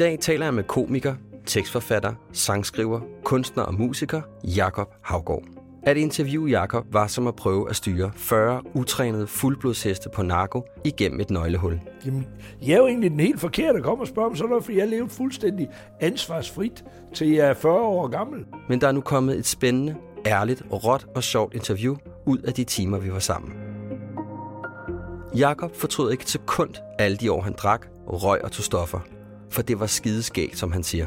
Dag taler jeg med komiker, tekstforfatter, sangskriver, kunstner og musiker Jakob Havgård. At interviewe Jakob var som at prøve at styre 40 utrænede fuldblodsheste på narko igennem et nøglehul. Jamen, jeg er jo egentlig den helt forkerte at komme og spørge om sådan noget, for jeg levede fuldstændig ansvarsfrit, til jeg er 40 år gammel. Men der er nu kommet et spændende, ærligt, råt og sjovt interview ud af de timer, vi var sammen. Jakob fortrød ikke et sekund alle de år, han drak, røg og tog stoffer. For det var skideskægt, som han siger.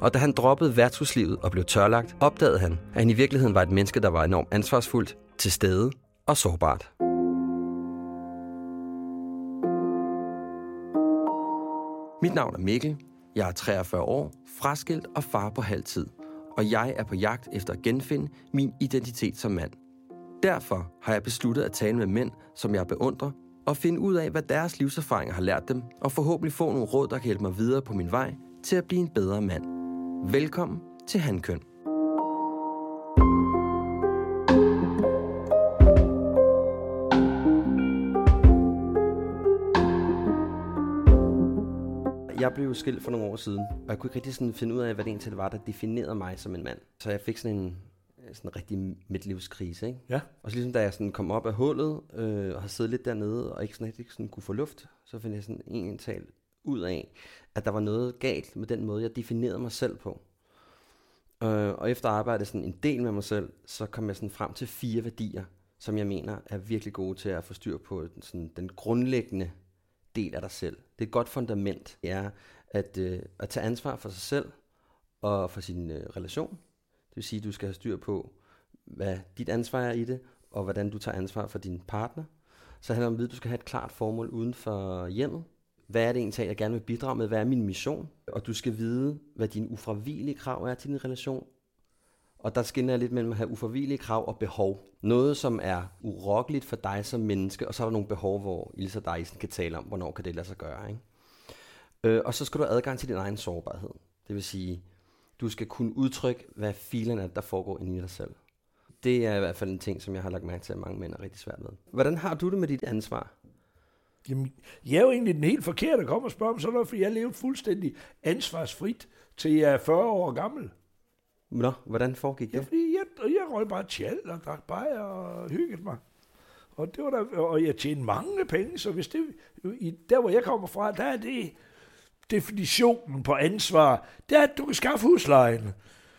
Og da han droppede værtshuslivet og blev tørlagt, opdagede han, at han i virkeligheden var et menneske, der var enormt ansvarsfuldt, til stede og sårbart. Mit navn er Mikkel. Jeg er 43 år, fraskilt og far på halvtid. Og jeg er på jagt efter at genfinde min identitet som mand. Derfor har jeg besluttet at tale med mænd, som jeg beundrer, og finde ud af, hvad deres livserfaringer har lært dem, og forhåbentlig få nogle råd, der kan hjælpe mig videre på min vej til at blive en bedre mand. Velkommen til Handkøn. Jeg blev skilt for nogle år siden, og jeg kunne ikke rigtig sådan finde ud af, hvad det egentlig var, der definerede mig som en mand. Så jeg fik sådan en sådan en rigtig midtlivskrise, ikke? Ja. Og så ligesom da jeg sådan kom op af hullet, øh, og har siddet lidt dernede, og ikke sådan rigtig sådan kunne få luft, så fandt jeg sådan en tal ud af, at der var noget galt med den måde, jeg definerede mig selv på. Øh, og efter at arbejde sådan en del med mig selv, så kom jeg sådan frem til fire værdier, som jeg mener er virkelig gode til at få styr på sådan den grundlæggende del af dig selv. Det er et godt fundament, det er at, øh, at tage ansvar for sig selv og for sin øh, relation. Det vil sige, at du skal have styr på, hvad dit ansvar er i det, og hvordan du tager ansvar for din partner. Så handler det om at vide, at du skal have et klart formål uden for hjemmet. Hvad er det egentlig, jeg gerne vil bidrage med? Hvad er min mission? Og du skal vide, hvad dine ufravigelige krav er til din relation. Og der skinner jeg lidt mellem at have ufravigelige krav og behov. Noget, som er urokkeligt for dig som menneske, og så er der nogle behov, hvor Ilse og dig kan tale om, hvornår kan det lade sig gøre. Ikke? Øh, og så skal du have adgang til din egen sårbarhed. Det vil sige, du skal kunne udtrykke, hvad filen er, der foregår inde i dig selv. Det er i hvert fald en ting, som jeg har lagt mærke til, at mange mænd er rigtig svært ved. Hvordan har du det med dit ansvar? Jamen, jeg er jo egentlig den helt forkerte at komme og spørge om sådan noget, for jeg levede fuldstændig ansvarsfrit, til jeg er 40 år gammel. Nå, hvordan foregik det? Ja, fordi jeg, jeg røg bare tjal og drak bajer og hyggede mig. Og, det var der, og jeg tjente mange penge, så hvis det, i, der hvor jeg kommer fra, der er det definitionen på ansvar, det er, at du kan skaffe huslejen.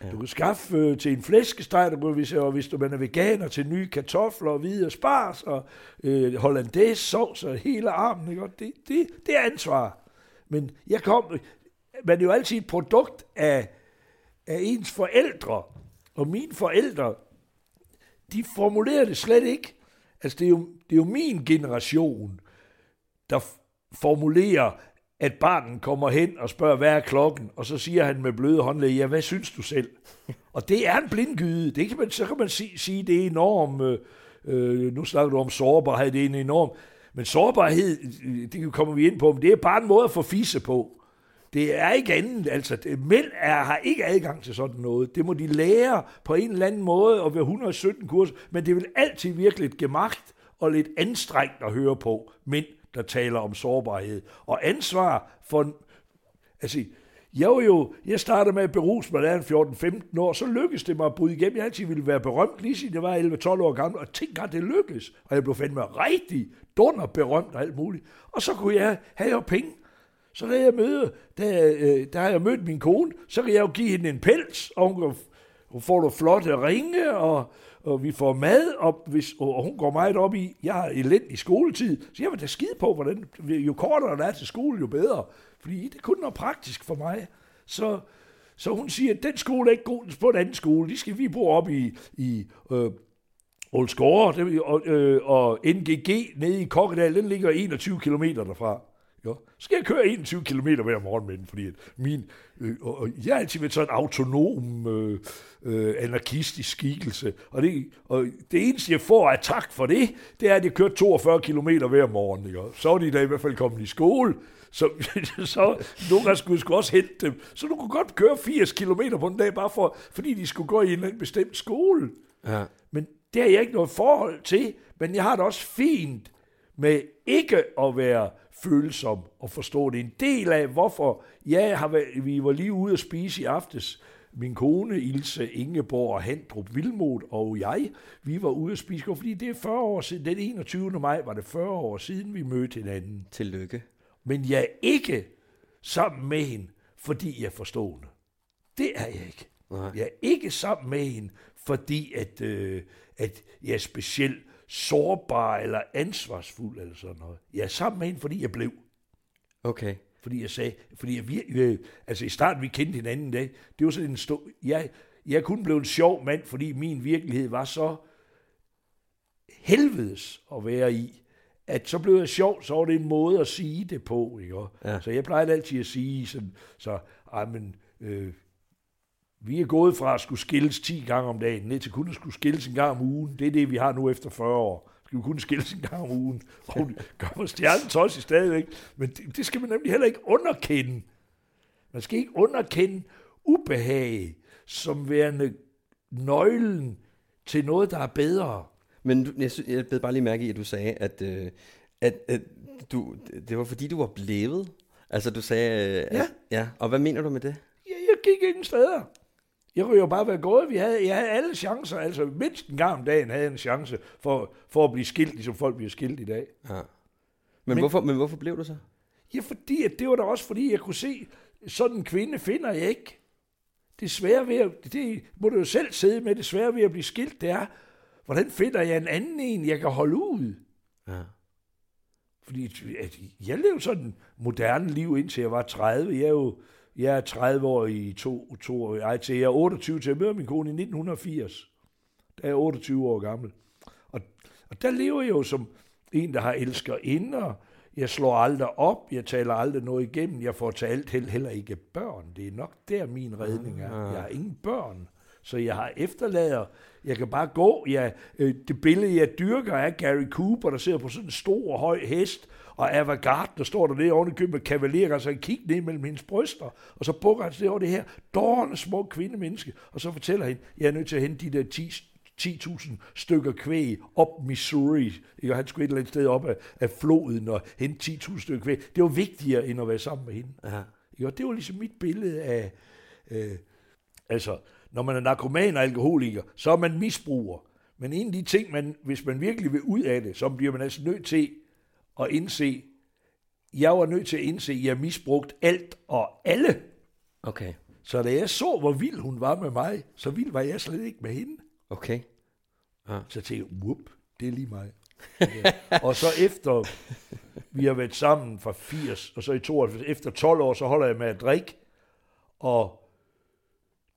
Ja. Du kan skaffe øh, til en flæskesteg, du kan, hvis, og hvis du man er veganer, til nye kartofler og hvide spars og øh, hollandaise sovs og hele armen. Ikke? Det, det, det er ansvar. Men jeg kom, man er jo altid et produkt af, af ens forældre. Og mine forældre, de formulerer det slet ikke. Altså det er jo, det er jo min generation, der formulerer, at barnen kommer hen og spørger, hvad er klokken? Og så siger han med bløde håndlag, ja, hvad synes du selv? og det er en blindgyde. Det kan man, så kan man sige, sige det er enormt. Øh, øh, nu snakker du om sårbarhed, det er en enorm. Men sårbarhed, det kommer vi ind på, men det er bare en måde at få fisse på. Det er ikke andet, altså mænd er, har ikke adgang til sådan noget. Det må de lære på en eller anden måde og ved 117 kurser, men det vil altid virkelig et gemagt og lidt anstrengt at høre på mænd, der taler om sårbarhed. Og ansvar for... Altså, jeg var jo, jeg startede med at beruse mig, da jeg 14-15 år, så lykkedes det mig at bryde igennem. Jeg altid ville være berømt, lige siden jeg var 11-12 år gammel, og tænk at det lykkedes. Og jeg blev fandme rigtig dunder berømt og alt muligt. Og så kunne jeg have jo penge. Så da jeg mødte, da, øh, da jeg mødt min kone, så kan jeg jo give hende en pels, og hun, kan, hun får du flotte ringe, og, og vi får mad, op, hvis, og hun går meget op i, jeg har elendig skoletid, så jeg vil da skide på, hvordan, jo kortere der er til skole, jo bedre. Fordi det er kun noget praktisk for mig. Så, så hun siger, at den skole er ikke god på en anden skole. De skal vi bo op i, i øh, Olsgård og, øh, og NGG nede i Kokkedal, den ligger 21 km derfra. Jo. Så skal jeg køre 21 km hver morgen med den, fordi at min, øh, og, og jeg er altid været sådan en autonom, øh, øh, anarkistisk skikkelse, og det, og det eneste, jeg får af tak for det, det er, at jeg kører 42 km hver morgen. Ikke? Så er de da i hvert fald kommet i skole, så, så nogle gange skulle jeg også hente dem. Så du kunne godt køre 80 km på en dag, bare for, fordi de skulle gå i en eller anden bestemt skole. Ja. Men det har jeg ikke noget forhold til, men jeg har det også fint med ikke at være følsom og forstå det. En del af, hvorfor jeg har været, vi var lige ude at spise i aftes, min kone Ilse Ingeborg og Hendrup Vilmod og jeg, vi var ude at spise, fordi det er 40 år siden, den 21. maj var det 40 år siden, vi mødte hinanden. Tillykke. Men jeg er ikke sammen med hende, fordi jeg er forstående. Det er jeg ikke. Nej. Jeg er ikke sammen med hende, fordi at, øh, at jeg er specielt sårbar eller ansvarsfuld eller sådan noget. Jeg er sammen med hende, fordi jeg blev. Okay. Fordi jeg sagde, fordi jeg, øh, altså i starten vi kendte hinanden, det, det var sådan en stor, jeg, jeg kunne blive en sjov mand, fordi min virkelighed var så helvedes at være i, at så blev jeg sjov, så var det en måde at sige det på, ikke? Ja. Så jeg plejede altid at sige sådan, så, ej, men, øh, vi er gået fra at skulle skilles 10 gange om dagen, ned til kun at skulle skilles en gang om ugen. Det er det, vi har nu efter 40 år. Skal vi kun skilles en gang om ugen. Og gør mig stjernen tosset stadigvæk. Men det, det, skal man nemlig heller ikke underkende. Man skal ikke underkende ubehag som værende nøglen til noget, der er bedre. Men du, jeg, jeg blev bare lige mærke i, at du sagde, at, øh, at, at du, det var fordi, du var blevet. Altså, du sagde... Øh, Ja. At, ja. Og hvad mener du med det? Ja, jeg gik ingen steder. Jeg kunne jo bare være gået. Vi havde, jeg havde alle chancer. Altså mindst en gang om dagen havde jeg en chance for, for at blive skilt, ligesom folk bliver skilt i dag. Ja. Men, Men- hvorfor, men hvorfor blev du så? Ja, fordi at det var da også fordi, jeg kunne se, sådan en kvinde finder jeg ikke. Det svære ved at, det må du jo selv sidde med, det svære ved at blive skilt, det er, hvordan finder jeg en anden en, jeg kan holde ud? Ja. Fordi at jeg levede sådan en moderne liv, indtil jeg var 30. Jeg er jo jeg er 30 år i to, to år. Ej, til jeg er 28 til jeg møder min kone i 1980. Der er jeg 28 år gammel. Og, og der lever jeg jo som en, der har elsker inder. Jeg slår aldrig op, jeg taler aldrig noget igennem, jeg får til alt heller ikke børn. Det er nok der, min redning er. Jeg har ingen børn, så jeg har efterlader. Jeg kan bare gå. Jeg, øh, det billede, jeg dyrker, er Gary Cooper, der sidder på sådan en stor, høj hest, og Ava Gardner står der nede oven i købet med kavalier, og så kigger ned mellem hendes bryster, og så bukker han sig over det her dårende små kvindemenneske, og så fortæller hende, jeg er nødt til at hente de der 10 10.000 stykker kvæg op Missouri. Ikke? Og han skulle et eller andet sted op af, af floden og hente 10.000 stykker kvæg. Det var vigtigere, end at være sammen med hende. Ja. Ikke? Og det var ligesom mit billede af, øh, altså, når man er narkoman og alkoholiker, så er man misbruger. Men en af de ting, man, hvis man virkelig vil ud af det, så bliver man altså nødt til at indse, jeg var nødt til at indse, at jeg misbrugt alt og alle. Okay. Så da jeg så, hvor vild hun var med mig, så vild var jeg slet ikke med hende. Okay. Så tænkte jeg, whoop, det er lige mig. Ja. og så efter, vi har været sammen fra 80, og så i 92, efter 12 år, så holder jeg med at drikke, og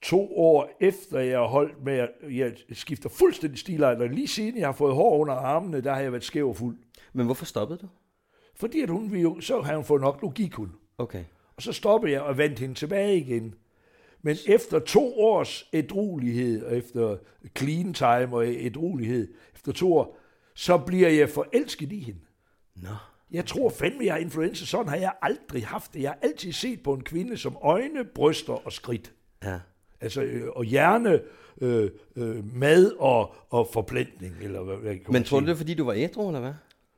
to år efter jeg har holdt med, at jeg skifter fuldstændig stilejder, lige siden jeg har fået hår under armene, der har jeg været skæv og fuld. Men hvorfor stoppede du? Fordi at hun, ville jo, så har hun fået nok, nu gik hun. Okay. Og så stoppede jeg og vendte hende tilbage igen. Men efter to års ædruelighed, og efter clean time og ædruelighed, efter to år, så bliver jeg forelsket i hende. Nå. Jeg tror fandme, jeg har influenza. Sådan har jeg aldrig haft det. Jeg har altid set på en kvinde som øjne, bryster og skridt. Ja. Altså, øh, og hjerne, øh, øh, mad og, og forplantning. Eller hvad, hvad Men tror du det er, fordi du var ædru, eller hvad?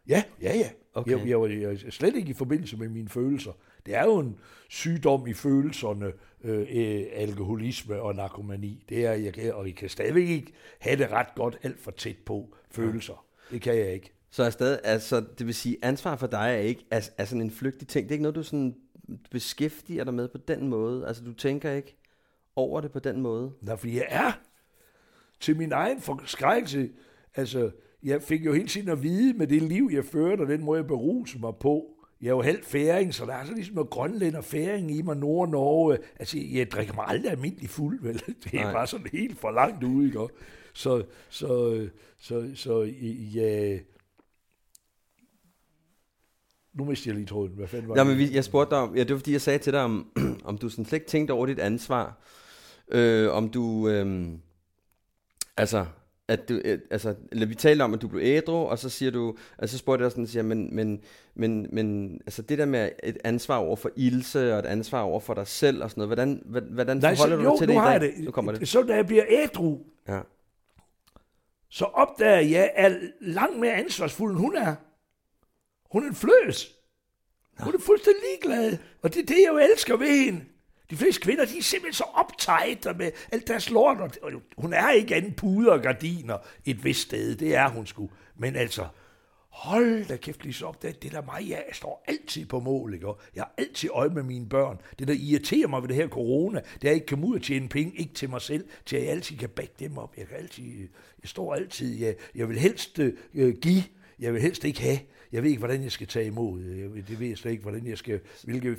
Ja, ja, ja. Okay. Jeg, jeg, var, jeg er slet ikke i forbindelse med mine følelser. Det er jo en sygdom i følelserne, øh, øh, alkoholisme og narkomani. Det er, jeg kan, og jeg kan stadigvæk ikke have det ret godt alt for tæt på følelser. Det kan jeg ikke. Så er stadig, altså, det vil sige, ansvar for dig er ikke er, er sådan en flygtig ting. Det er ikke noget, du sådan beskæftiger dig med på den måde. Altså, du tænker ikke over det på den måde. Nej, fordi jeg er til min egen forskrækkelse. Altså, jeg fik jo hele tiden at vide med det liv, jeg førte, og den måde, jeg berusede mig på. Jeg er jo halvt færing, så der er så ligesom noget grønlænder færing i mig, Nord-Norge. Altså, jeg drikker mig aldrig almindelig fuld, vel? Det er Nej. bare sådan helt for langt ude, ikke? Så, så, så, så, ja... Nu mister jeg lige tråden. Hvad fanden var Ja, det? men jeg spurgte dig om, ja, det var fordi, jeg sagde til dig, om, om du sådan slet ikke tænkte over dit ansvar. Øh, om du, øh, altså, at du, øh, altså, eller vi talte om, at du blev ædru, og så siger du, altså så spurgte jeg sådan, siger, men, men, men, men, altså det der med et ansvar over for Ilse, og et ansvar over for dig selv, og sådan noget, hvordan, hvordan, Nej, så, forholder du jo, dig til det i dag? det. Nu kommer det. Så da jeg bliver ædru, Ja. så opdager jeg, at jeg er langt mere ansvarsfuld, end hun er. Hun er en fløs. Hun er fuldstændig ligeglad. Og det er det, jeg jo elsker ved hende. De fleste kvinder, de er simpelthen så optaget med alt deres lort. Og hun er ikke anden puder og gardiner et vist sted. Det er hun sgu. Men altså, hold da kæft lige så op. Det, det der mig, jeg står altid på mål. Ikke? Og Jeg har altid øje med mine børn. Det, der irriterer mig ved det her corona, det er, at jeg ikke kan ud og tjene penge. Ikke til mig selv, til at jeg altid kan bække dem op. Jeg, kan altid, jeg står altid, jeg, jeg vil helst øh, øh give, jeg vil helst ikke have. Jeg ved ikke, hvordan jeg skal tage imod. Jeg, ved- det ved jeg slet ikke, hvordan jeg skal... Hvilke,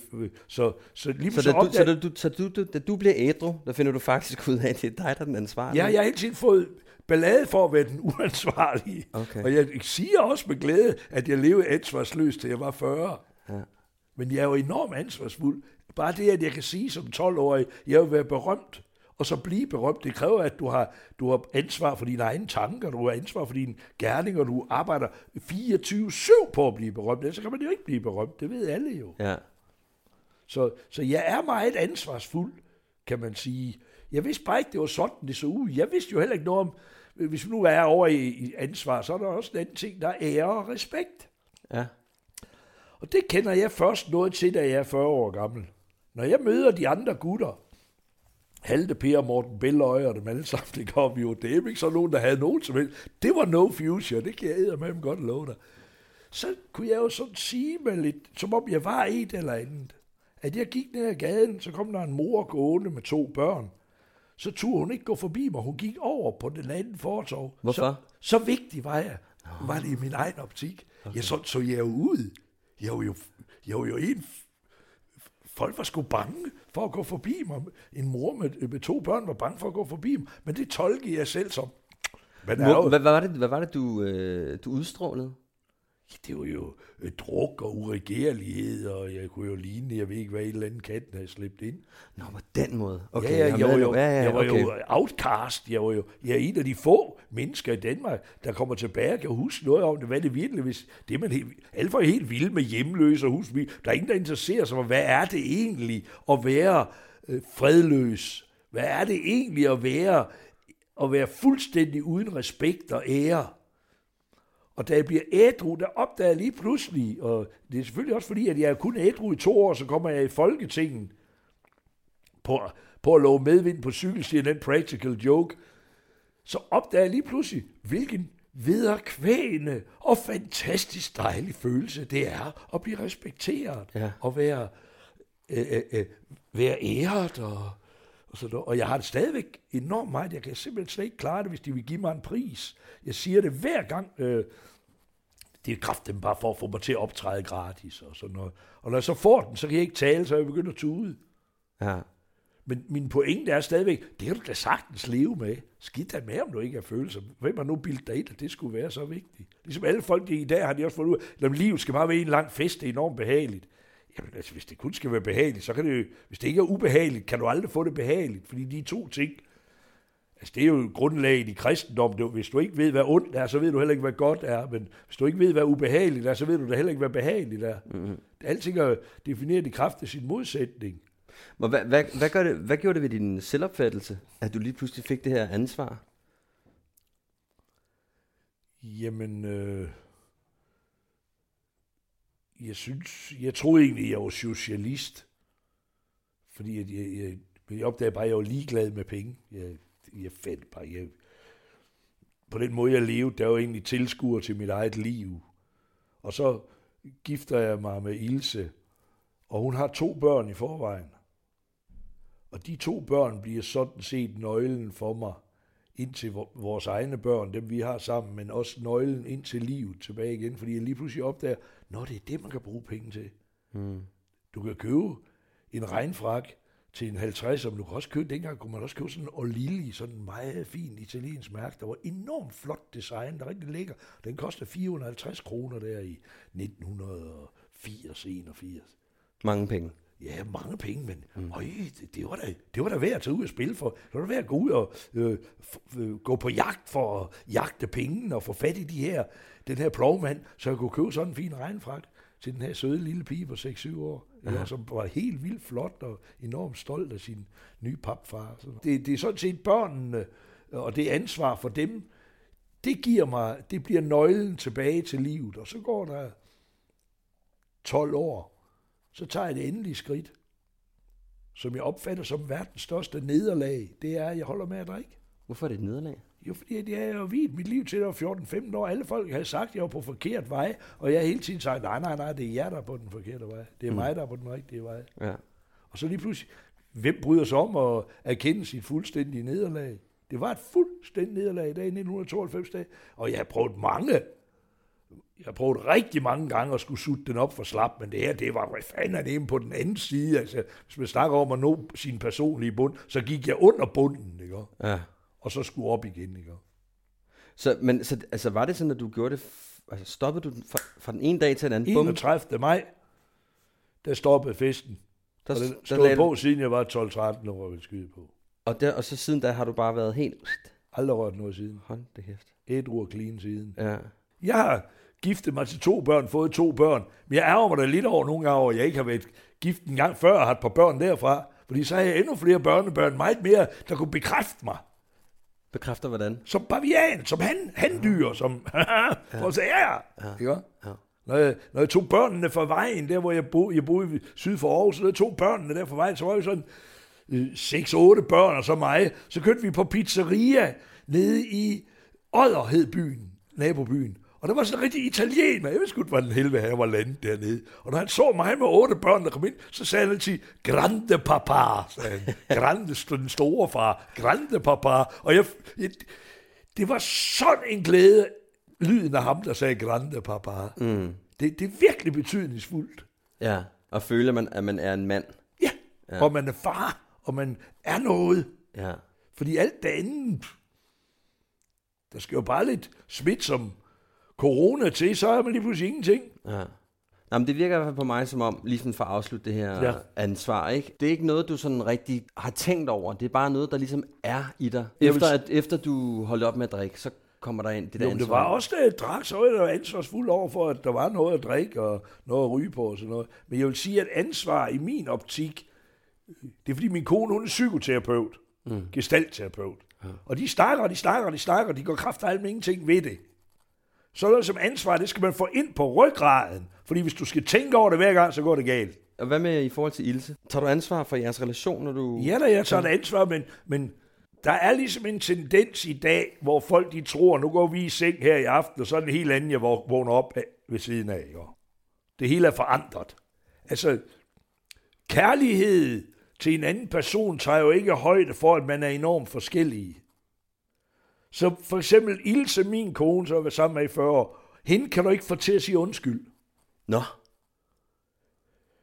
så, så lige Så, så da du, så, da du, så du, du, da du bliver ædru, der finder du faktisk ud af, at det er dig, der er den ansvarlige. Ja, jeg har hele tiden fået ballade for at være den uansvarlige. Okay. Og jeg siger også med glæde, at jeg levede ansvarsløst, til jeg var 40. Ja. Men jeg er jo enormt ansvarsfuld. Bare det, at jeg kan sige som 12-årig, jeg vil være berømt, og så blive berømt, det kræver, at du har, du har ansvar for dine egne tanker, du har ansvar for dine gerninger, du arbejder 24-7 på at blive berømt, ellers så kan man jo ikke blive berømt, det ved alle jo. Ja. Så, så jeg er meget ansvarsfuld, kan man sige. Jeg vidste bare ikke, det var sådan, det så ud. Jeg vidste jo heller ikke noget om, hvis vi nu er over i, i ansvar, så er der også en anden ting, der er ære og respekt. Ja. Og det kender jeg først noget til, da jeg er 40 år gammel. Når jeg møder de andre gutter, Halte, Per, Morten Belløje og dem alle sammen, det kom jo, det er ikke så nogen, der havde nogen som helst. Det var no future, det kan jeg med dem godt love dig. Så kunne jeg jo sådan sige mig lidt, som om jeg var et eller andet. At jeg gik ned ad gaden, så kom der en mor gående med to børn. Så turde hun ikke gå forbi mig, hun gik over på den anden fortov. Hvorfor? Så, så vigtig var jeg. Var det i min egen optik. Okay. Jeg så, så jeg jo ud. Jeg var jo, jeg var jo en folk var sgu bange for at gå forbi mig. En mor med, med to børn var bange for at gå forbi mig, men det tolkede jeg selv som. Men jo, hvad, hvad, var det, hvad var det, du, øh, du udstrålede? Det var jo øh, druk og uregerlighed, og jeg kunne jo ligne, jeg ved ikke, hvad en eller anden kat havde slæbt ind. Nå, på den måde. Okay, ja, ja, jeg, er var jo, ja, ja, jeg var okay. jo outcast. Jeg var jo jeg er en af de få mennesker i Danmark, der kommer tilbage og kan huske noget om det. Hvad det virkelig, hvis det er man helt, alle folk er helt vilde med hjemløse og husby. Der er ingen, der interesserer sig for, hvad er det egentlig at være øh, fredløs? Hvad er det egentlig at være, at være fuldstændig uden respekt og ære? Og da jeg bliver ædru, der opdager jeg lige pludselig, og det er selvfølgelig også fordi, at jeg er kun ædru i to år, så kommer jeg i Folketinget på, på at love medvind på cykelstien, den practical joke, så opdager jeg lige pludselig, hvilken vederkvægende og fantastisk dejlig følelse det er at blive respekteret Ja. og være, øh, øh, øh, være æret og, og sådan noget. Og jeg har det stadigvæk enormt meget. Jeg kan simpelthen slet ikke klare det, hvis de vil give mig en pris. Jeg siger det hver gang. Øh, det er kraft dem bare for at få mig til at optræde gratis og sådan noget. Og når jeg så får den, så kan jeg ikke tale, så er jeg begyndt at tude. Ja. Men min pointe er stadigvæk, det kan du da sagtens leve med. Skidt da med, om du ikke har følelser. Hvem har nu bildet dig ind, at det skulle være så vigtigt? Ligesom alle folk de i dag har de også fundet ud af, at livet skal bare være en lang fest, det er enormt behageligt. Jamen altså, hvis det kun skal være behageligt, så kan det hvis det ikke er ubehageligt, kan du aldrig få det behageligt, fordi de to ting, altså det er jo grundlaget i kristendom, det jo- hvis du ikke ved, hvad ondt er, så ved du heller ikke, hvad godt er, men hvis du ikke ved, hvad ubehageligt er, så ved du da heller ikke, hvad behageligt er. Mm-hmm. Alting er defineret i kraft af sin modsætning. Men hvad, hvad, hvad, gør det, hvad gjorde det ved din selvopfattelse, at du lige pludselig fik det her ansvar? Jamen, øh, jeg synes, jeg troede egentlig, jeg var socialist. Fordi at jeg, jeg, jeg opdagede bare, at jeg var ligeglad med penge. Jeg, jeg fandt bare, jeg, på den måde, jeg levede, der var egentlig tilskuer til mit eget liv. Og så gifter jeg mig med Ilse, og hun har to børn i forvejen. Og de to børn bliver sådan set nøglen for mig ind til vores egne børn, dem vi har sammen, men også nøglen ind til livet tilbage igen, fordi jeg lige pludselig opdager, når det er det, man kan bruge penge til. Mm. Du kan købe en regnfrak til en 50, som du kan også købe, dengang kunne man også købe sådan en Olili, sådan en meget fin italiensk mærke, der var enormt flot design, der er rigtig lækker. Den koster 450 kroner der i 1980-81. Mange penge. Ja, mange penge, men mm. øj, det, det, var da, det var da værd at tage ud og spille for. Det var da værd at gå ud og øh, f- øh, gå på jagt for at jagte penge og få fat i de her, den her plovmand, så jeg kunne købe sådan en fin regnfrak til den her søde lille pige på 6-7 år, ja. som var helt vildt flot og enormt stolt af sin nye papfar. Det, det er sådan set børnene, og det ansvar for dem, det giver mig, det bliver nøglen tilbage til livet, og så går der 12 år, så tager jeg det endelige skridt, som jeg opfatter som verdens største nederlag, det er, at jeg holder med at drikke. Hvorfor er det et nederlag? Jo, fordi jeg har jo vidt mit liv til, at jeg var 14-15 år. Alle folk havde sagt, at jeg var på forkert vej, og jeg har hele tiden sagt, nej, nej, nej, det er jer, der er på den forkerte vej. Det er mm. mig, der er på den rigtige vej. Ja. Og så lige pludselig, hvem bryder sig om at erkende sit fuldstændige nederlag? Det var et fuldstændigt nederlag i dag, 1992 dag, og jeg har prøvet mange jeg har prøvet rigtig mange gange at skulle sutte den op for slap, men det her, det var, hvad fanden er det på den anden side? Altså, hvis man snakker om at nå sin personlige bund, så gik jeg under bunden, ikke? Ja. Og så skulle op igen, ikke? Så, men, så, altså, var det sådan, at du gjorde det, altså, stoppede du fra, fra den ene dag til den anden? 31. maj, der stoppede festen. Der, og den der stod lagde... på, siden jeg var 12-13 år, vil skyde på. Og, der, og så siden da har du bare været helt... Aldrig rørt noget siden. Hold det kæft. Et og clean siden. Ja. Jeg har giftet mig til to børn, fået to børn. Men jeg ærger mig da lidt over nogle gange, at jeg ikke har været gift en gang før og har et par børn derfra. Fordi så har jeg endnu flere børnebørn, meget mere, der kunne bekræfte mig. Bekræfter hvordan? Som bavian, som han, handyr, som... for at sige, ja, ja. ja. ja. Når jeg, når jeg tog børnene fra vejen, der hvor jeg boede, jeg boede syd for Aarhus, så jeg tog børnene der fra vejen, så var jeg sådan øh, 6-8 børn og så mig. Så kørte vi på pizzeria nede i Odder byen, nabobyen. Og der var sådan en rigtig italiener. Jeg ved sgu hvordan helvede han var landet dernede. Og når han så mig med otte børn, der kom ind, så sagde han altid, grande papa, sagde han. Grande, den store far. Grande papa. Og jeg, jeg, det var sådan en glæde, lyden af ham, der sagde grande papa. Mm. Det, det er virkelig betydningsfuldt. Ja, og føler man, at man er en mand. Ja, ja. og man er far, og man er noget. Ja. Fordi alt det andet, der skal jo bare lidt smitsom corona til, så er man lige pludselig ingenting. Ja. Nå, men det virker i hvert fald på mig som om, ligesom for at afslutte det her ja. ansvar, ikke? Det er ikke noget, du sådan rigtig har tænkt over. Det er bare noget, der ligesom er i dig. Efter, at, efter du holdt op med at drikke, så kommer der ind det der jo, ansvar. det var også, da jeg drak, så var jeg ansvarsfuld over for, at der var noget at drikke og noget at ryge på og sådan noget. Men jeg vil sige, at ansvar i min optik, det er fordi min kone, hun er psykoterapeut, mm. gestaltterapeut. Ja. Og de snakker, de snakker, de snakker, de går kraft af med ingenting ved det. Så noget som ansvar, det skal man få ind på ryggraden. Fordi hvis du skal tænke over det hver gang, så går det galt. Og hvad med i forhold til Ilse? Tager du ansvar for jeres relation, når du... Ja da, jeg tager et ansvar, men, men der er ligesom en tendens i dag, hvor folk de tror, nu går vi i seng her i aften, og så er det helt andet, jeg vågner op ved siden af. Ikke? Det hele er forandret. Altså, kærlighed til en anden person tager jo ikke højde for, at man er enormt forskellige. Så for eksempel Ilse, min kone, som jeg var sammen med i 40 år, hende kan du ikke få til at sige undskyld. Nå.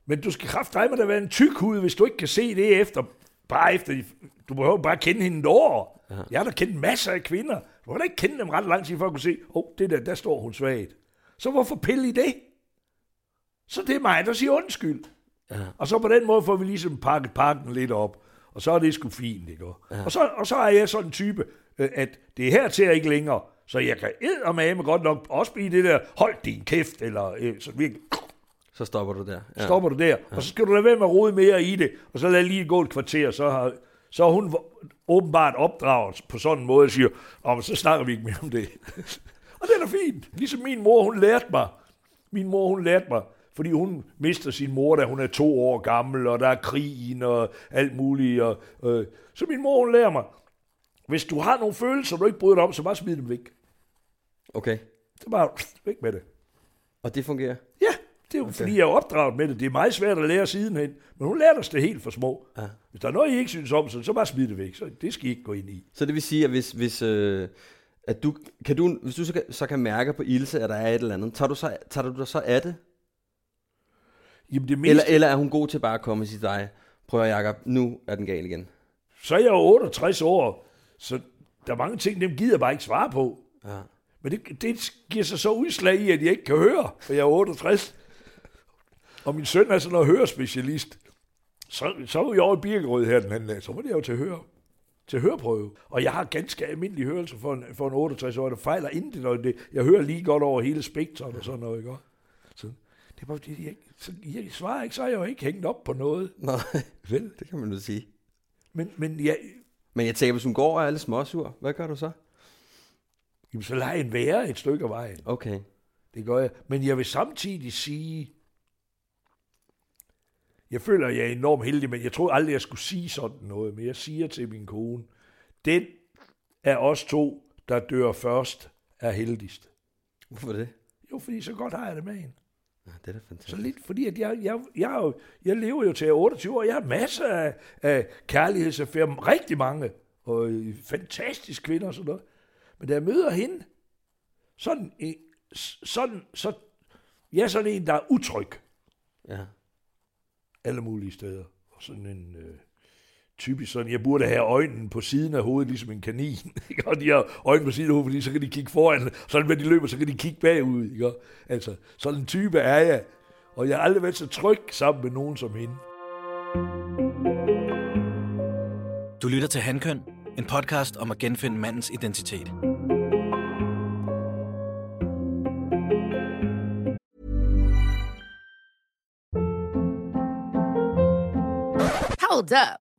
Men du skal kraftedeme da være en tyk hud, hvis du ikke kan se det efter, bare efter, du behøver bare kende hende et år. Ja. Jeg har da kendt masser af kvinder. Du kan da ikke kende dem ret lang tid for at kunne se, åh, oh, det der, der står hun svagt. Så hvorfor pille i det? Så det er mig, der siger undskyld. Ja. Og så på den måde får vi ligesom pakket pakken lidt op. Og så er det sgu fint, ikke? Ja. Og, så, og så er jeg sådan en type, øh, at det er her til ikke længere. Så jeg kan med godt nok også blive det der, hold din kæft, eller øh, så virkelig, så stopper du der. Ja. Stopper du der. Ja. Og så skal du lade være med at rode mere i det, og så lad lige gå et kvarter, så har, så har hun åbenbart opdraget på sådan en måde, og siger, oh, så snakker vi ikke mere om det. og det er da fint. Ligesom min mor, hun lærte mig, min mor, hun lærte mig, fordi hun mister sin mor, da hun er to år gammel, og der er krigen og alt muligt. Og, øh, så min mor, hun lærer mig, hvis du har nogle følelser, du ikke bryder dig om, så bare smid dem væk. Okay. Så bare væk med det. Og det fungerer? Ja, det er jo okay. fordi, jeg er opdraget med det. Det er meget svært at lære sidenhen. Men hun lærte os det helt for små. Ja. Hvis der er noget, I ikke synes om, så, så bare smid det væk. Så det skal I ikke gå ind i. Så det vil sige, at hvis, hvis, øh, at du, kan du, hvis du så kan, så kan mærke på Ilse, at der er et eller andet, tager du, så, tager du dig så af det? Jamen det meste, Eller, eller er hun god til bare at komme og sige dig, prøv at Jacob, nu er den gal igen? så er jeg jo 68 år, så der er mange ting, dem gider jeg bare ikke svare på. Ja. Men det, det giver sig så udslag i, at jeg ikke kan høre, for jeg er 68. Og min søn er sådan en hørespecialist. Så, så var jeg over i Birkerød her den anden dag, så var det jo til høre til høreprøve. Og jeg har ganske almindelig hørelse for en, for en 68 år, der fejler intet, og det, jeg hører lige godt over hele spektret og sådan noget, ikke? Så det er bare fordi, jeg, så, jeg svarer ikke, så er jeg jo ikke hængt op på noget. Nej, Vel? det kan man jo sige. Men, men jeg, Men jeg tænker, hvis hun går og er lidt småsur, hvad gør du så? jamen, så lader en være et stykke af vejen. Okay. Det gør jeg. Men jeg vil samtidig sige, jeg føler, at jeg er enormt heldig, men jeg troede aldrig, jeg skulle sige sådan noget. Men jeg siger til min kone, den af os to, der dør først, er heldigst. Hvorfor det? Jo, fordi så godt har jeg det med hende. Ja, det er da fantastisk. Så lidt, fordi at jeg, jeg, jeg, jeg lever jo til jeg er 28 år. Jeg har masser af, af kærlighedsaffærer, rigtig mange, og øh, fantastiske kvinder og sådan noget. Men da jeg møder hende, sådan, en- sådan, så, jeg er sådan en, der er utryg Ja. alle mulige steder. Og sådan en øh, typisk sådan, jeg burde have øjnene på siden af hovedet, ligesom en kanin. Ikke? Og de har øjnene på siden af hovedet, fordi så kan de kigge foran. Sådan, når de løber, så kan de kigge bagud. Ikke? Altså, sådan en type er jeg. Og jeg har aldrig været så tryg sammen med nogen som hende. Du lytter til Handkøn, en podcast om at genfinde mandens identitet. Hold up.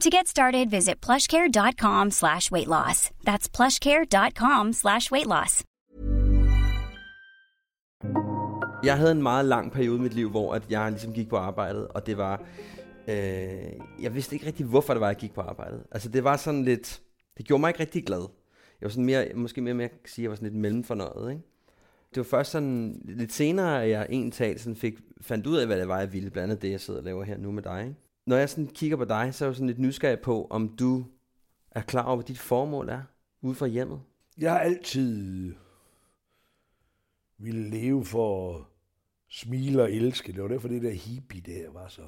To get started, visit plushcare.com slash weight loss. That's plushcare.com slash weight loss. Jeg havde en meget lang periode i mit liv, hvor at jeg ligesom gik på arbejdet, og det var... Øh, jeg vidste ikke rigtig, hvorfor det var, jeg gik på arbejdet. Altså, det var sådan lidt... Det gjorde mig ikke rigtig glad. Jeg var sådan mere, måske mere med at sige, at jeg var sådan lidt mellemfornøjet, ikke? Det var først sådan lidt senere, at jeg en tag sådan fik, fandt ud af, hvad det var, jeg ville. Blandt andet det, jeg sidder og laver her nu med dig, ikke? Når jeg sådan kigger på dig, så er jeg jo sådan lidt nysgerrig på, om du er klar over, hvad dit formål er ude fra hjemmet. Jeg har altid ville leve for at smile og elske. Det var derfor, det der hippie der var så...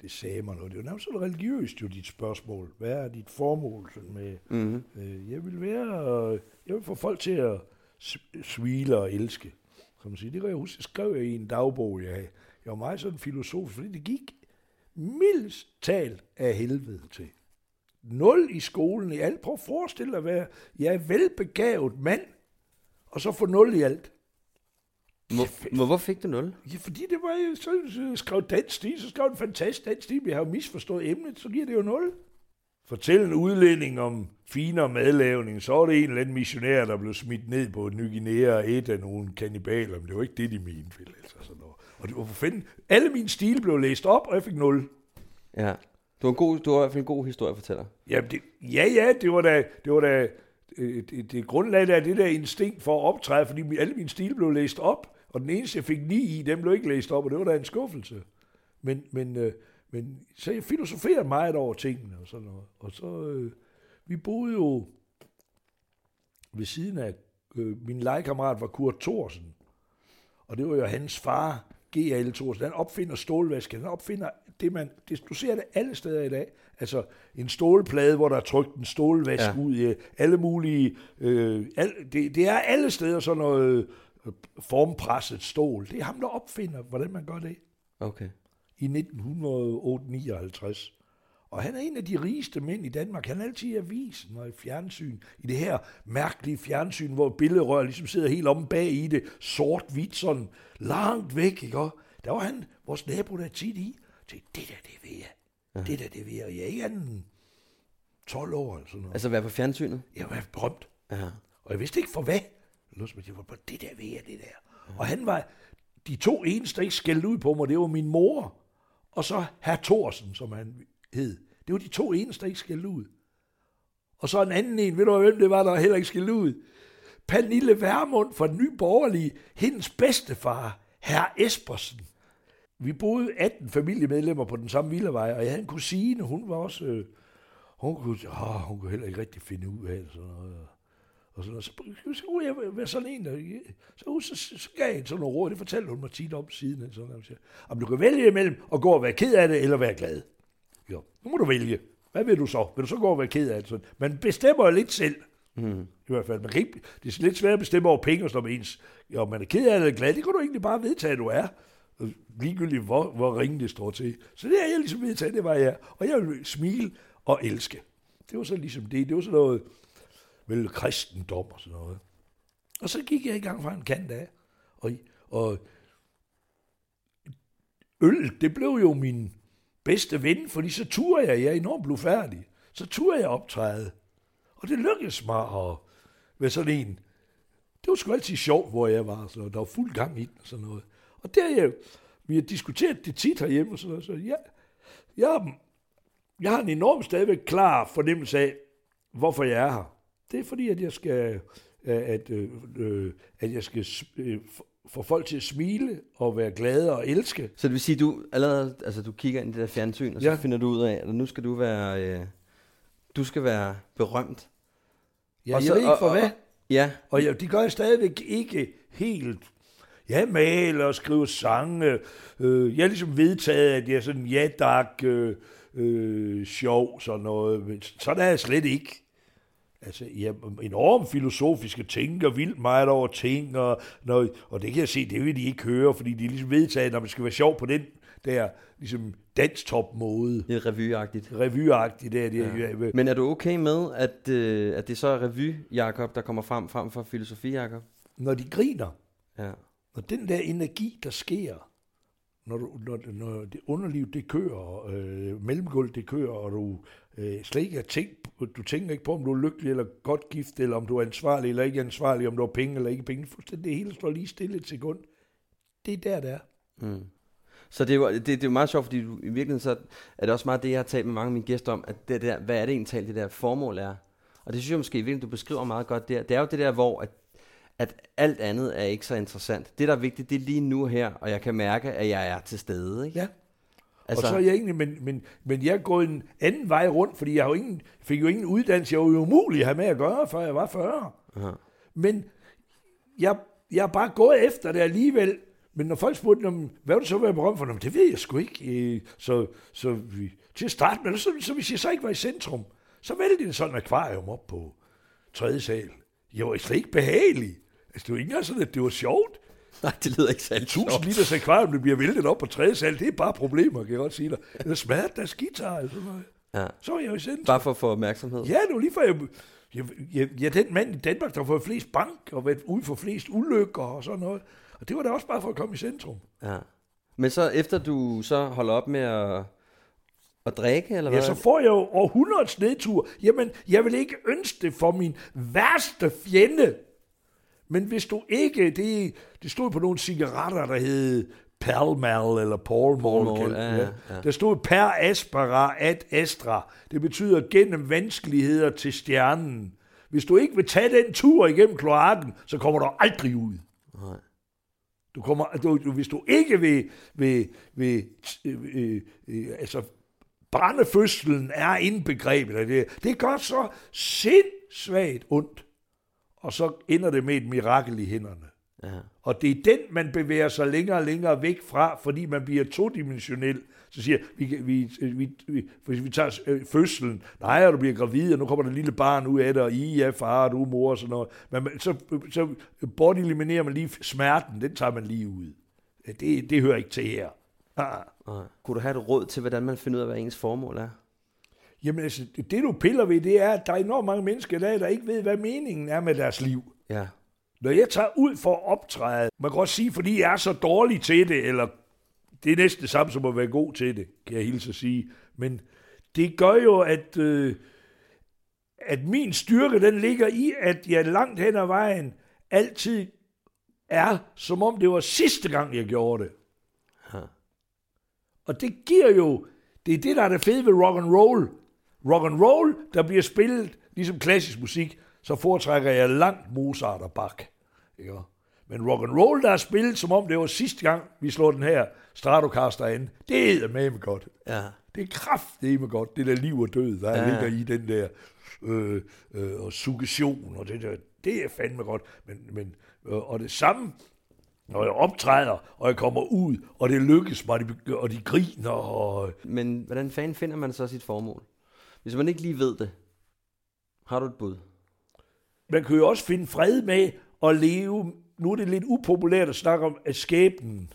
Det sagde mig noget. Det var nærmest sådan religiøst jo, dit spørgsmål. Hvad er dit formål sådan med... Mm-hmm. Øh, jeg vil være... Jeg vil få folk til at smile og elske. Kan man sige. Det kan jeg huske, det skrev jeg i en dagbog, jeg havde. Jeg var meget sådan filosofisk, fordi det gik mildest talt af helvede til. Nul i skolen i alt. Prøv at forestille dig at være, jeg er velbegavet mand, og så få nul i alt. Hvor, hvor, hvor fik du 0? Ja, fordi det var jo, så, så skrev dansk stil, så skrev en fantastisk dansk stil, jeg har jo misforstået emnet, så giver det jo nul. Fortæl en udlænding om finere madlavning, så var det en eller anden missionær, der blev smidt ned på Ny Guinea og et af nogle kannibaler, men det var ikke det, de mente, vel, altså sådan. Og det var for fanden, alle mine stile blev læst op, og jeg fik nul. Ja. Du var, en god, du var i hvert fald en god historiefortæller. Jamen, det, ja, ja, det var da, det var da, øh, det, det grundlag af det der instinkt for at optræde, fordi alle mine stile blev læst op, og den eneste, jeg fik ni i, dem blev ikke læst op, og det var da en skuffelse. Men, men, øh, men så jeg filosoferede meget over tingene og sådan noget. Og så, øh, vi boede jo ved siden af øh, min legekammerat var Kurt Thorsen. Og det var jo hans far, G.A.L. Thorsen. Han opfinder stålvasken. Han opfinder det, man... Det, du ser det alle steder i dag. Altså en stålplade, hvor der er trykt en stålvask Ja. ud i alle mulige... Øh, al, det, det er alle steder sådan noget øh, formpresset stål. Det er ham, der opfinder, hvordan man gør det Okay. i 1959. Og han er en af de rigeste mænd i Danmark. Han er altid i avisen og i fjernsyn. I det her mærkelige fjernsyn, hvor billedrør ligesom sidder helt omme bag i det. Sort-hvidt sådan langt væk, ikke? Og der var han, vores nabo, der tit i. Til det der, det ved jeg. Ja. Det der, det ved jeg. Og jeg er ikke anden end 12 år eller sådan noget. Altså være på fjernsynet? Jeg var berømt. Ja. Og jeg vidste ikke for hvad. Jeg var på det der ved jeg, det der. Og han var, de to eneste, der ikke skældte ud på mig, det var min mor, og så herr Thorsen, som han hed. Det var de to eneste, der ikke skældte ud. Og så en anden en, ved du hvem det var, der heller ikke skældte ud? Pernille Værmund fra den nye borgerlige, hendes bedstefar, herr Espersen. Vi boede 18 familiemedlemmer på den samme villavej, og jeg havde en kusine, hun var også... Øh, hun, kunne, åh, hun kunne heller ikke rigtig finde ud af det, sådan noget. Og sådan noget. Så, så kunne jeg være sådan en, der, så, så, så, så gav jeg hende sådan nogle råd, det fortalte hun mig tit om siden. Sådan, noget. Jamen, om du kan vælge imellem at gå og være ked af det, eller være glad. Jo, nu må du vælge. Hvad vil du så? Vil du så gå og være ked af det? Sådan. Man bestemmer jo lidt selv. Mm. I hvert fald. Man kan ikke, det er lidt svært at bestemme over penge, og sådan noget med ens. Om man er ked af det eller glad, det kan du egentlig bare vedtage, at du er. Ligegyldigt, hvor, hvor ringe det står til. Så det har jeg ligesom vedtaget, det var jeg. Og jeg vil smile og elske. Det var så ligesom det. Det var sådan noget, vel kristendom og sådan noget. Og så gik jeg i gang fra en kant af. Og, og øl, det blev jo min bedste ven, fordi så turde jeg, jeg er enormt blufærdig, så turde jeg optræde. Og det lykkedes mig at være sådan en. Det var sgu altid sjovt, hvor jeg var, så der var fuld gang i den og sådan noget. Og der jeg, vi har diskuteret det tit herhjemme, og sådan noget, så ja, jeg, jeg har en enorm stadigvæk klar fornemmelse af, hvorfor jeg er her. Det er fordi, at jeg skal, at, at, at jeg skal øh, få folk til at smile og være glade og elske. Så det vil sige, du allerede, altså du kigger ind i det der fjernsyn, og så Ja. finder du ud af, at nu skal du være, øh, du skal være berømt. Ja, Og jeg så- ved ikke for og- hvad. Ja, Og jeg, de gør jeg stadigvæk ikke helt. Jeg maler og skriver sange. Øh, jeg er ligesom vedtaget, at jeg er sådan ja dak, øh, øh, sjov, sådan noget. Men sådan er jeg slet ikke. Altså, jeg er enormt filosofisk og tænker vildt meget over ting, og, noget, og det kan jeg se, det vil de ikke høre, fordi de er ligesom vedtaget, når man skal være sjov på den der ligesom danstop-måde. lidt revyagtigt. Revyagtigt der. Det, ja. Men er du okay med, at, øh, at det så er revy, Jakob, der kommer frem, frem for filosofi, Jakob? Når de griner, Ja. når den der energi, der sker, når, du, når, når det underliv, det kører, øh, mellemgulv, det kører, og du øh, slet ikke tænkt, du tænker ikke på, om du er lykkelig eller godt gift, eller om du er ansvarlig eller ikke ansvarlig, om du har penge eller ikke penge. Fuldstændig det hele står lige stille et sekund. Det er der, det er. Mm. Så det er, jo, det, det er jo meget sjovt, fordi du, i virkeligheden så er det også meget det, jeg har talt med mange af mine gæster om, at det der, hvad er det egentlig det der formål er. Og det synes jeg måske i virkeligheden, du beskriver meget godt der. Det er jo det der, hvor at, at alt andet er ikke så interessant. Det, der er vigtigt, det er lige nu her, og jeg kan mærke, at jeg er til stede. Ikke? Ja. Altså, Og så er jeg egentlig, men, men, men jeg er gået en anden vej rundt, fordi jeg har jo ingen, fik jo ingen uddannelse. Jeg var jo umulig at have med at gøre, før jeg var 40. Aha. Men jeg, jeg er bare gået efter det alligevel. Men når folk spurgte, om, hvad vil du så være berømt for? Men det ved jeg sgu ikke. Så, så vi, til at starte med, så, så hvis jeg så ikke var i centrum, så vælgte det sådan et akvarium op på tredje sal. Jeg var slet ikke behagelig. Altså, det var ikke engang sådan, at det var sjovt. Nej, det lyder ikke særlig 1000 sjovt. liters akvarium, der bliver væltet op på tredje sal, det er bare problemer, kan jeg godt sige dig. Eller smadret deres guitar, noget. Ja. Så var jeg jo i centrum. Bare for at få opmærksomhed. Ja, det var lige før jeg, jeg, jeg, jeg den mand i Danmark, der har fået flest bank og været ude for flest ulykker og sådan noget. Og det var da også bare for at komme i centrum. Ja. Men så efter du så holder op med at, at drikke, eller Ja, hvad? så får jeg jo århundredes nedtur. Jamen, jeg vil ikke ønske det for min værste fjende. Men hvis du ikke, det, det stod på nogle cigaretter, der hed Pall Mall eller Paul Mall. Ja, ja, ja. Der stod per aspera ad astra. Det betyder gennem vanskeligheder til stjernen. Hvis du ikke vil tage den tur igennem kloakken, så kommer du aldrig ud. Nej. Du kommer, du, du, hvis du ikke vil, vil, vil øh, øh, øh, altså brændefødslen er indbegrebet af det. Det gør så sindssygt ondt og så ender det med et mirakel i hænderne. Ja. Og det er den, man bevæger sig længere og længere væk fra, fordi man bliver todimensionel. Så siger vi, vi, vi, vi, hvis vi tager øh, fødslen, nej, du bliver gravid, og nu kommer der lille barn ud af det, og I er far, og du er mor, og sådan noget. Men så, så bort eliminerer man lige smerten, den tager man lige ud. Det, det hører ikke til her. Ah. Kunne du have et råd til, hvordan man finder ud af, hvad ens formål er? Jamen altså, det du piller ved, det er, at der er enormt mange mennesker i dag, der ikke ved, hvad meningen er med deres liv. Ja. Når jeg tager ud for at optræde, man kan også sige, fordi jeg er så dårlig til det, eller det er næsten det samme som at være god til det, kan jeg hilse at sige. Men det gør jo, at, øh, at min styrke, den ligger i, at jeg langt hen ad vejen altid er, som om det var sidste gang, jeg gjorde det. Ja. Og det giver jo, det er det, der er det fede ved rock and roll. Rock and roll, der bliver spillet ligesom klassisk musik, så foretrækker jeg langt Mozart og Bach. Ikke? Men rock and roll, der er spillet, som om det var sidste gang, vi slår den her Stratocaster ind, det er med godt. Ja. Det er kraftedeme godt, det der liv og død, der Ja. ligger i den der øh, øh, og suggestion, og det der, det er fandme godt. Men, men, øh, og det samme, når jeg optræder, og jeg kommer ud, og det lykkes mig, og de, og de griner, og Men hvordan fanden finder man så sit formål? Hvis man ikke lige ved det, har du et bud? man kan jo også finde fred med at leve, nu er det lidt upopulært at snakke om at skæbnen,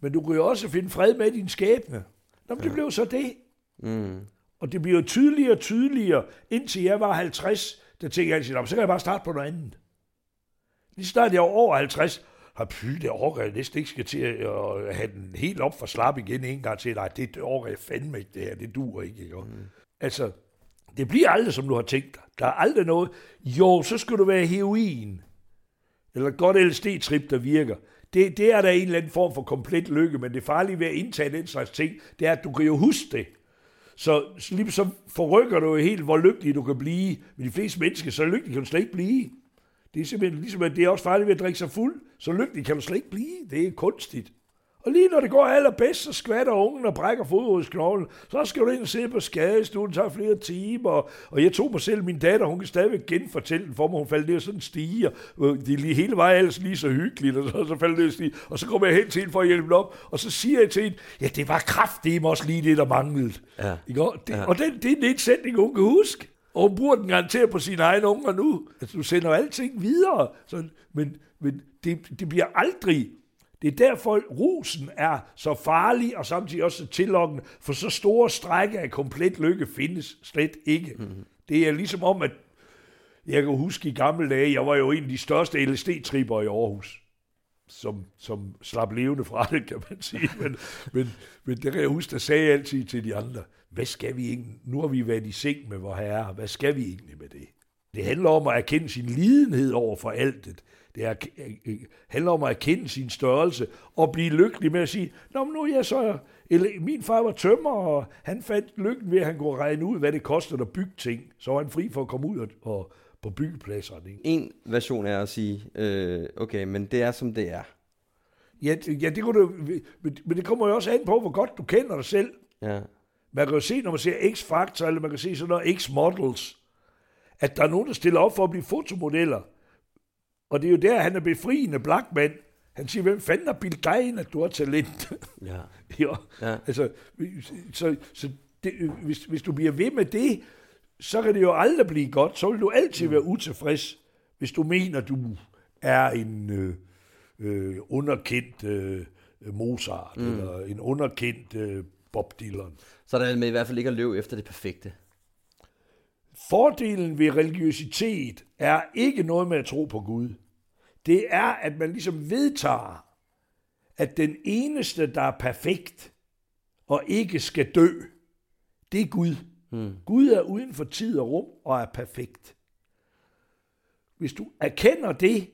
men du kan jo også finde fred med din skæbne. Nå, men det blev så det. Mm. Og det bliver tydeligere og tydeligere, indtil jeg var 50, der tænkte jeg altid, "Nå, men så kan jeg bare starte på noget andet. Lige snart jeg var over 50, har py, det orker jeg næsten ikke skal til at at have den helt op for slap igen en gang til. Nej, det orker jeg fandme ikke, det her. Det duer ikke. ikke? Mm. Altså, det bliver aldrig, som du har tænkt dig. Der er aldrig noget. Jo, så skal du være heroin. Eller et godt LSD-trip, der virker. Det, det er der en eller anden form for komplet lykke, men det farlige ved at indtage den slags ting, det er, at du kan jo huske det. Så, så lige så forrykker du jo helt, hvor lykkelig du kan blive. Men de fleste mennesker, så lykkelig kan du slet ikke blive. Det er simpelthen ligesom, at det er også farligt ved at drikke sig fuld. Så lykkelig kan du slet ikke blive. Det er kunstigt. Og lige når det går allerbedst, så skvatter ungen og brækker fodrodsknoglen. Så skal du ind og sidde på skadestuen, det tager flere timer. Og jeg tog mig selv, min datter, hun kan stadigvæk genfortælle den for mig. Hun faldt ned sådan en stige, og det er lige hele vejen ellers lige så hyggeligt, og så, så faldt ned stige. Og så kommer jeg hen til hende for at hjælpe hende op, og så siger jeg til hende, ja, det var kraftedeme også lige det, der manglede. Ja. Ikke? Og, det, Ja. og den, det er en sætning, hun kan huske. Og hun bruger den garanteret på sine egne unger nu. Altså, du sender alting videre. Så, men men det, det bliver aldrig... Det er derfor, rosen er så farlig, og samtidig også så tillokkende, for så store strække af komplet lykke findes slet ikke. Mm-hmm. Det er ligesom om, at jeg kan huske i gamle dage, jeg var jo en af de største LSD-tripper i Aarhus som, som slap levende fra det, kan man sige. Men, men, men det kan jeg huske, der sagde jeg altid til de andre, hvad skal vi egentlig? Nu har vi været i seng med vor herre, hvad skal vi egentlig med det? Det handler om at erkende sin lidenhed over for altet. Det er, øh, handler om at erkende sin størrelse og blive lykkelig med at sige, Nå, men nu er jeg så... Eller, min far var tømmer, og han fandt lykken ved, at han kunne regne ud, hvad det kostede at bygge ting. Så var han fri for at komme ud og, og på byggepladserne. Ikke? En version er at sige, øh, okay, men det er som det er. Ja, det- ja, det kunne du, men, men det kommer jo også an på, hvor godt du kender dig selv. Ja. Man kan jo se, når man ser X-Factor, eller man kan se sådan noget X-Models, at der er nogen, der stiller op for at blive fotomodeller. Og det er jo der, han er befriende Blackman. Han siger, hvem fanden har bildt dig ind, at du har talent? Ja. ja. Ja. Altså, så, så det, hvis, hvis du bliver ved med det, så kan det jo aldrig blive godt. Så vil du altid være utilfreds, hvis du mener, du er en øh, øh, underkendt øh, Mozart, mm. eller en underkendt øh, Bob Dylan. Så er der med i hvert fald ikke at løbe efter det perfekte. Fordelen ved religiøsitet er ikke noget med at tro på Gud. Det er, at man ligesom vedtager, at den eneste, der er perfekt og ikke skal dø, det er Gud. Hmm. Gud er uden for tid og rum og er perfekt. Hvis du erkender det,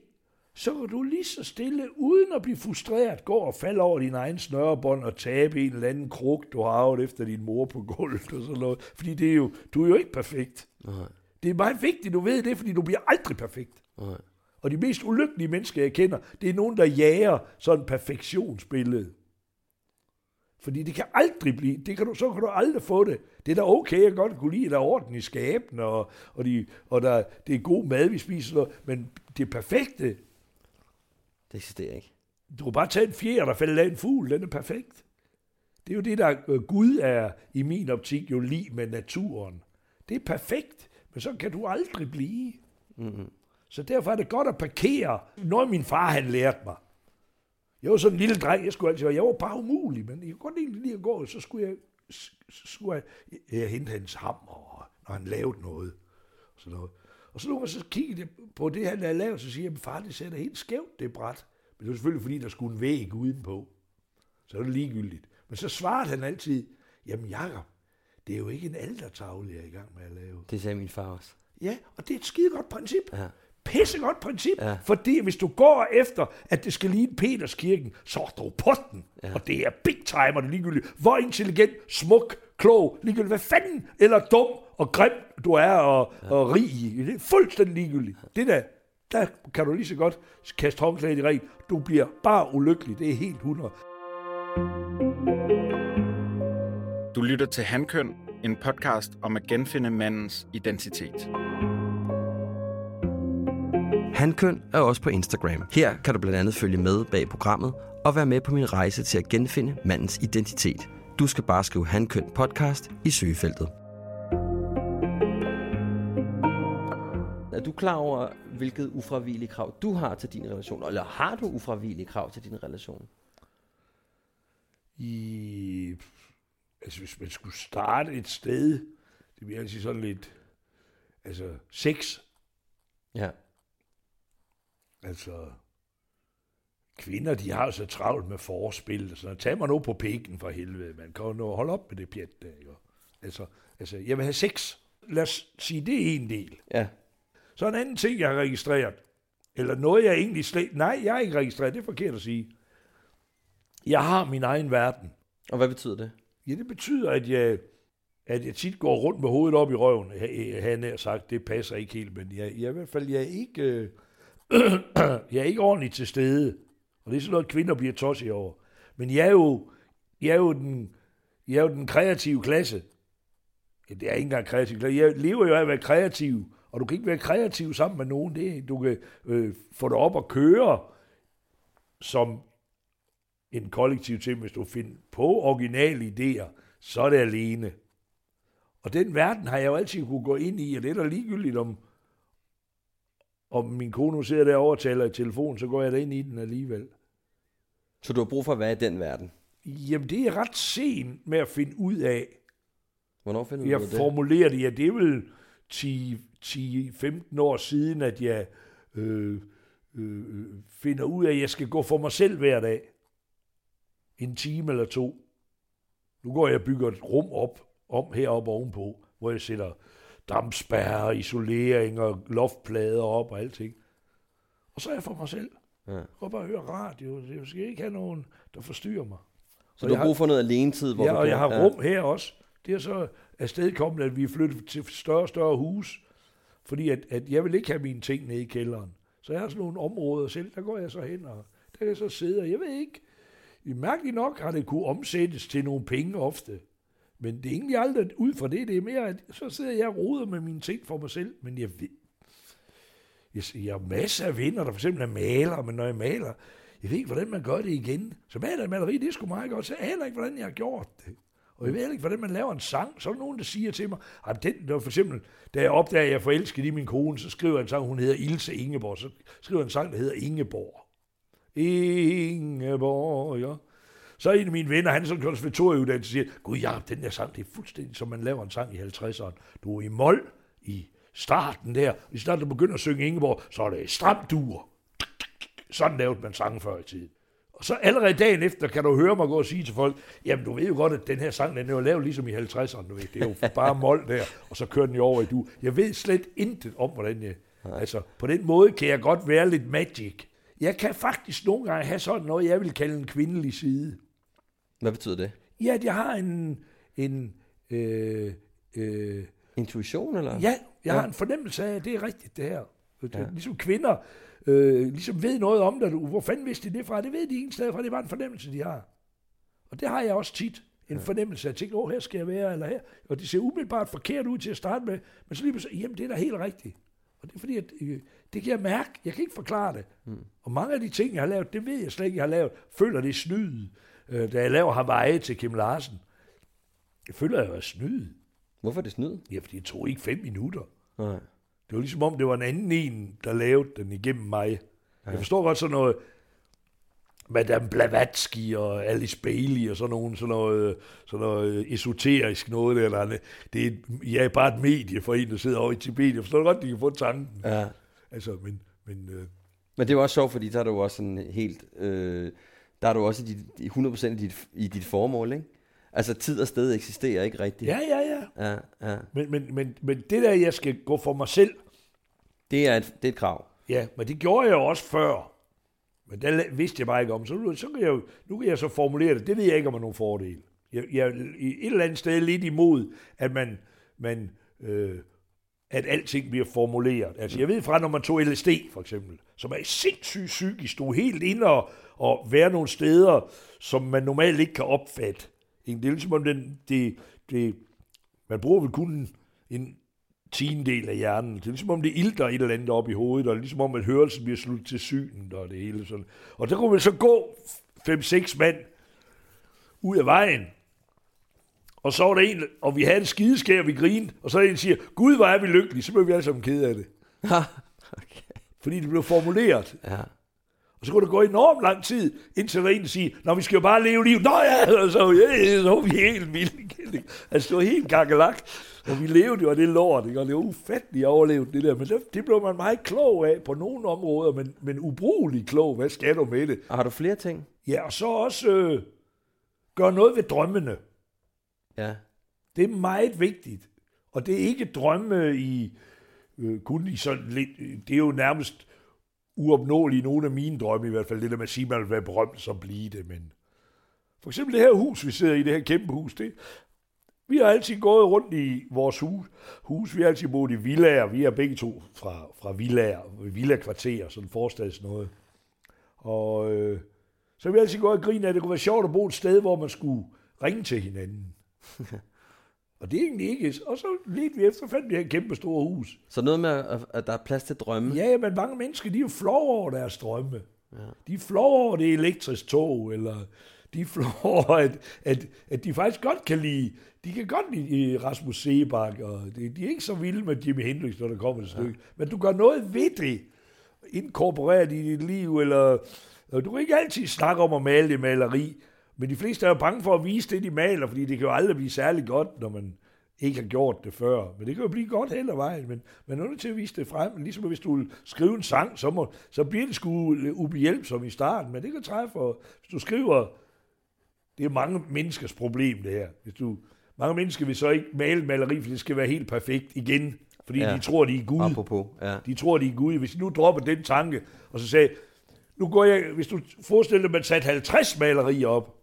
så kan du lige så stille, uden at blive frustreret, gå og falde over din egen snørebånd og tabe en eller anden kruk, du har arvet efter din mor på gulvet og sådan noget. Fordi det er jo, du er jo ikke perfekt. Nej. Det er meget vigtigt, du ved det, fordi du bliver aldrig perfekt. Nej. Og de mest ulykkelige mennesker, jeg kender, det er nogen, der jager sådan et perfektionsbillede. Fordi det kan aldrig blive, det kan du, så kan du aldrig få det. Det er da okay, jeg godt kunne lide, at der er orden i skaben, og, og, de, og der, det er god mad, vi spiser, men det perfekte, Det eksisterer ikke. du kan bare tage en fjer, der falder af en fugl, den er perfekt. Det er jo det, der øh, Gud er i min optik jo lige med naturen. Det er perfekt, men så kan du aldrig blive. Mm-hmm. Så derfor er det godt at parkere. Noget min far han lærte mig. Jeg var sådan en lille dreng, jeg skulle altid være, jeg var bare umulig, men jeg kunne godt lide at gå, så skulle jeg, så skulle jeg, jeg hente hans hammer, når han lavede noget. Og, sådan noget. Og så nogle gange så kiggede jeg på det, han havde lavet, så siger jeg, far, det sætter helt skævt, det bræt. Men det var selvfølgelig, fordi der skulle en væg udenpå. Så er det ligegyldigt. Men så svarede han altid, jamen Jacob, det er jo ikke en altertavle, jeg er i gang med at lave. Det sagde min far også. Ja, og det er et skide godt princip. Ja. Pissegodt princip, Ja. ja. fordi hvis du går efter, at det skal ligne Peterskirken, så er du på den. Ja. Og det er big time, og det er ligegyldigt. Hvor intelligent, smuk, klog, ligegyldigt hvad fanden, eller dum og grim du er, og, ja. og rig i. Det er fuldstændig ligegyldigt. Det der, der kan du lige så godt kaste håndklædet i ren. Du bliver bare ulykkelig. Det er helt 100. Du lytter til Handkøn, en podcast om at genfinde mandens identitet. Handkøn er også på Instagram. Her kan du blandt andet følge med bag programmet og være med på min rejse til at genfinde mandens identitet. Du skal bare skrive Handkøn podcast i søgefeltet. Er du klar over, hvilket ufravigelige krav du har til din relation? Eller har du ufravigelige krav til din relation? i, altså hvis man skulle starte et sted, det bliver altid sådan lidt, altså sex, Ja. altså kvinder, de har så travlt med forspil, og sådan noget. Tag mig nu på pikken for helvede, man kan jo nå holde op med det pjat der, jo. Altså, altså, jeg vil have sex. Lad os sige, det er en del. Ja. Så en anden ting, jeg har registreret, eller noget, jeg egentlig slet... Nej, jeg har ikke registreret, det er forkert at sige. Jeg har min egen verden. Og hvad betyder det? Ja, det betyder, at jeg, at jeg tit går rundt med hovedet op i røven. Ha- Han har sagt, det passer ikke helt, men jeg, jeg, i hvert fald, jeg er ikke, øh, jeg er ikke ordentligt til stede. Og det er sådan noget, kvinder bliver tosset over. Men jeg er jo, jeg er jo, den, jeg er jo den kreative klasse. Ja, det er ikke engang kreativ klasse. Jeg lever jo af at være kreativ, og du kan ikke være kreativ sammen med nogen. Det, du kan øh, få dig op og køre som en kollektiv ting, hvis du finder på originale idéer, så er det alene. Og den verden har jeg jo altid kunne gå ind i, og det er da ligegyldigt, om, om min kone nu sidder derovre og taler i telefon, så går jeg da ind i den alligevel. Så du har brug for at være i den verden. Jamen, det er ret sent med at finde ud af. Hvornår finder du Jeg ud af det? formulerer det, ja, det er vel 10-15 år siden, at jeg øh, øh, finder ud af, at jeg skal gå for mig selv hver dag. En time eller to. Nu går jeg og bygger et rum op, om heroppe ovenpå, hvor jeg sætter dampspærrer, isolering og loftplader op og alting. Og så er jeg for mig selv. Ja. Jeg går bare og hører radio. Jeg skal ikke have nogen, der forstyrrer mig. Så Og du har brug for noget alenetid, hvor ja, du og jeg har rum her også. Det er så afstedkommet, at vi er flyttet til større og større hus, fordi at, at jeg vil ikke have mine ting nede i kælderen. Så jeg har sådan nogle områder selv, der går jeg så hen, og der kan jeg så sidde, og jeg ved ikke, mærkeligt nok har det kunne omsættes til nogle penge ofte. Men det er egentlig aldrig ud fra det, det er mere, at så sidder jeg og roder med mine ting for mig selv, men jeg ved, jeg, jeg har masser af venner, der for eksempel er maler, men når jeg maler, jeg ved ikke, hvordan man gør det igen. Så maler maleri, det er sgu meget godt, så jeg aner ikke, hvordan jeg har gjort det. Og jeg ved ikke, hvordan man laver en sang. Så er der nogen, der siger til mig, at den, der for eksempel, da jeg opdager, at jeg forelsker i min kone, så skriver jeg en sang, hun hedder Ilse Ingeborg. Så skriver jeg en sang, der hedder Ingeborg. Ingeborg, ja. Så er en af mine venner, han er sådan en konservatorieuddannelse, siger, gud ja, den der sang, det er fuldstændig som man laver en sang i 50'erne. Du er i mol i starten der. I starten, du begynder at synge Ingeborg, så er det stram dur. Sådan lavede man sangen før i tiden. Og så allerede dagen efter kan du høre mig gå og sige til folk, jamen du ved jo godt, at den her sang, den er jo lavet ligesom i 50'erne, du ved. Det er jo bare mol der, og så kører den jo over i du. Jeg ved slet intet om, hvordan jeg... Altså, på den måde kan jeg godt være lidt magic. Jeg kan faktisk nogle gange have sådan noget, jeg vil kalde en kvindelig side. Hvad betyder det? Ja, at jeg har en... en øh, øh, Intuition, eller? Ja, jeg ja. har en fornemmelse af, at det er rigtigt, det her. Ja. Ligesom kvinder øh, ligesom ved noget om det. Du, Hvor fanden vidste de det fra? Det ved de ingen steder fra. Det er bare en fornemmelse, de har. Og det har jeg også tit. En ja. fornemmelse af, tænke, åh, her skal jeg være, eller her. Og det ser umiddelbart forkert ud til at starte med, men så lige pludselig, jamen, det er da helt rigtigt. Og det er fordi, at, øh, det kan jeg mærke. Jeg kan ikke forklare det. Mm. Og mange af de ting, jeg har lavet, det ved jeg slet ikke, jeg har lavet. Føler det er. Øh, da jeg laver Hawaii til Kim Larsen, jeg føler, at jeg er snyd. Hvorfor er det snyd? Ja, fordi det tog ikke fem minutter. Nej. Det var ligesom om, det var en anden en, der lavede den igennem mig. Ja. Jeg forstår godt sådan noget, Madame Blavatsky og Alice Bailey og sådan nogle, sådan noget, sådan noget esoterisk noget der. Eller det er ja, bare et medie for en, der sidder over i Tibet. Jeg forstår godt, de kan få tanken. Ja. Altså, men, men øh, Men det jo også sjovt, fordi der er du også sådan helt... Øh, der er du også i dit, i 100% i dit, i dit formål, ikke? Altså tid og sted eksisterer ikke rigtigt. ja, ja, ja. Ja, ja. Men, men, men, men det der, jeg skal gå for mig selv, Det, er et, det er et krav. Ja, men det gjorde jeg også før. Men la- vidste jeg bare ikke om. Så, nu- så kan jeg, nu kan jeg så formulere det. Det ved jeg ikke om er nogen fordel. Jeg, jeg i et eller andet sted lidt imod, at man, man øh, at alting bliver formuleret. Altså jeg ved fra, når man tog LSD for eksempel, som er sindssygt psykisk, stod helt inde og, og være nogle steder, som man normalt ikke kan opfatte. Det er ligesom om den, det, det, man bruger vel kun en, tiendel tiendedel af hjernen. Det er ligesom om det ilter et eller andet op i hovedet, og ligesom om at hørelsen bliver slut til synet og det hele sådan. Og der kunne man så gå fem-seks mand ud af vejen, og så var der en, og vi havde en skideskær, vi grinede, og så er der en, der siger, Gud, hvor er vi lykkelige, så blev vi alle sammen kede af det. okay. Fordi det blev formuleret. Ja. Og så kunne det gå enormt lang tid, indtil der en, siger, Nå, vi skal jo bare leve livet. Nå ja, og så, ja, så var vi helt vilde? Altså, det var helt kakkelak. Og vi levede jo af det lort, ikke? og det var ufatteligt at overleve det der. Men det, det blev man meget klog af på nogle områder, men, men ubrugelig klog. Hvad skal du med det? Og har du flere ting? Ja, og så også øh, gøre noget ved drømmene. Ja. Det er meget vigtigt. Og det er ikke drømme i, øh, kun i sådan lidt, det er jo nærmest uopnåelige nogle af mine drømme i hvert fald, det der med at sige, at man vil være berømt så blive det, men for eksempel det her hus, vi sidder i, det her kæmpe hus, det, vi har altid gået rundt i vores hus, hus. vi har altid boet i villager, vi er begge to fra, fra villager, villakvarterer, sådan forstads noget. Og øh, så har vi altid gået og grinet at det kunne være sjovt at bo et sted, hvor man skulle ringe til hinanden. og det er egentlig ikke. Og så lidt vi efter, fandt vi et kæmpe store hus. Så noget med, at, der er plads til drømme. Ja, men mange mennesker, de er jo flove over deres drømme. Ja. De er flove over det elektrisk tog, eller de flove over, at, at, at de faktisk godt kan lide, de kan godt lide Rasmus Sebak, og de, de er ikke så vilde med Jimi Hendrix, når der kommer et stykke. Ja. Men du gør noget ved det, inkorporeret i dit liv, eller og du kan ikke altid snakke om at male det maleri, men de fleste er jo bange for at vise det, de maler, fordi det kan jo aldrig blive særlig godt, når man ikke har gjort det før. Men det kan jo blive godt hele vejen, men man er nødt til at vise det frem. Ligesom hvis du vil skrive en sang, så, må, så bliver det sgu ubehjælpsom i starten, men det kan træffe, for, hvis du skriver, det er mange menneskers problem det her. Hvis du, mange mennesker vil så ikke male maleri, for det skal være helt perfekt igen, fordi ja. de tror, de er Gud. Apropos, ja. De tror, de er Gud. Hvis de nu dropper den tanke, og så sagde, nu går jeg, hvis du forestiller dig, at man satte 50 malerier op,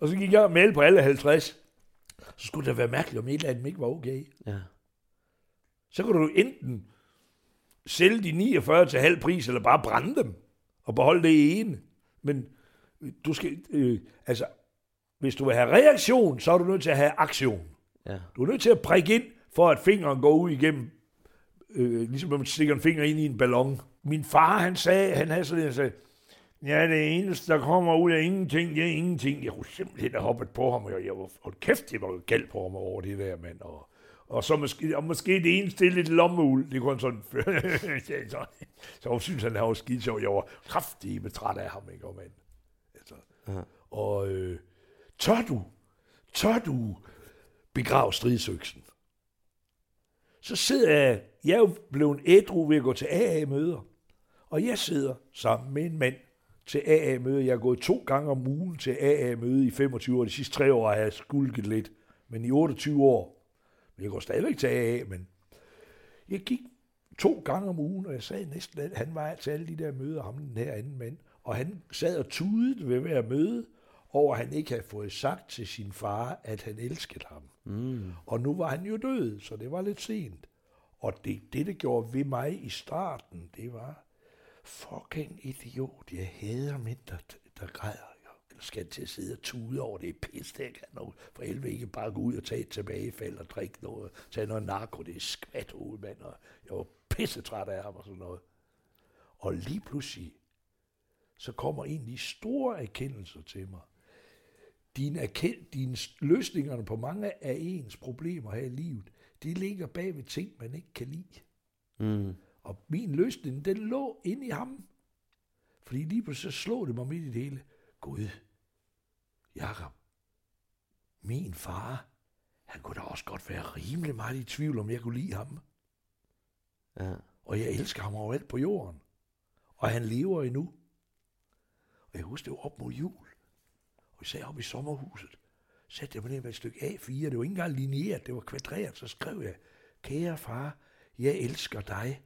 og så gik jeg og malte på alle 50, så skulle det være mærkeligt, om et eller andet ikke var okay. Ja. Så kan du enten sælge de 49 til halv pris, eller bare brænde dem, og beholde det ene. Men du skal, øh, altså, hvis du vil have reaktion, så er du nødt til at have aktion. Ja. Du er nødt til at prikke ind, for at fingeren går ud igennem, øh, ligesom når man stikker en finger ind i en ballon. Min far, han sagde, han havde sådan, han sagde, ja, det eneste, der kommer ud af ingenting, det er ingenting. Jeg kunne simpelthen have hoppet på ham, og jeg var, og kæft, jeg var galt på ham over det der, mand. Og, og så måske, og måske det eneste, det er lidt lommeuld. Det kunne sådan, så, så synes han, han var skide sjov. Jeg var kraftig med træt af ham, ikke, og mand. Altså, og øh, tør du, tør du begrave stridsøksen? så sidder jeg, jeg er jo blevet ædru ved at gå til AA-møder, og jeg sidder sammen med en mand til AA-møde. Jeg har gået to gange om ugen til AA-møde i 25 år. De sidste tre år har jeg skulket lidt, men i 28 år. Men jeg går stadigvæk til AA, men jeg gik to gange om ugen, og jeg sad næsten, at han var til alle de der møder, ham den her anden mand, og han sad og tudede ved hver møde, over at han ikke havde fået sagt til sin far, at han elskede ham. Mm. Og nu var han jo død, så det var lidt sent. Og det, det, det gjorde ved mig i starten, det var, fucking idiot, jeg hader mænd, der, der græder. skal til at sidde og tude over, det er pis, det kan noget. For helvede ikke bare gå ud og tage et tilbagefald og drikke noget, tage noget narko, det er skvat mand, og jeg var pisse træt af ham og sådan noget. Og lige pludselig, så kommer en af de store erkendelser til mig. Dine, erkend, dine løsningerne på mange af ens problemer her i livet, de ligger bag ved ting, man ikke kan lide. Mm. Og min løsning, den lå inde i ham. Fordi lige pludselig så slog det mig midt i det hele. Gud, Jakob, min far, han kunne da også godt være rimelig meget i tvivl, om jeg kunne lide ham. Ja. Og jeg elsker ham overalt på jorden. Og han lever endnu. Og jeg husker, det var op mod jul. Og sad oppe i sommerhuset. Satte jeg mig ned med et stykke A4. Det var ikke engang lineært, det var kvadreret. Så skrev jeg, kære far, jeg elsker dig.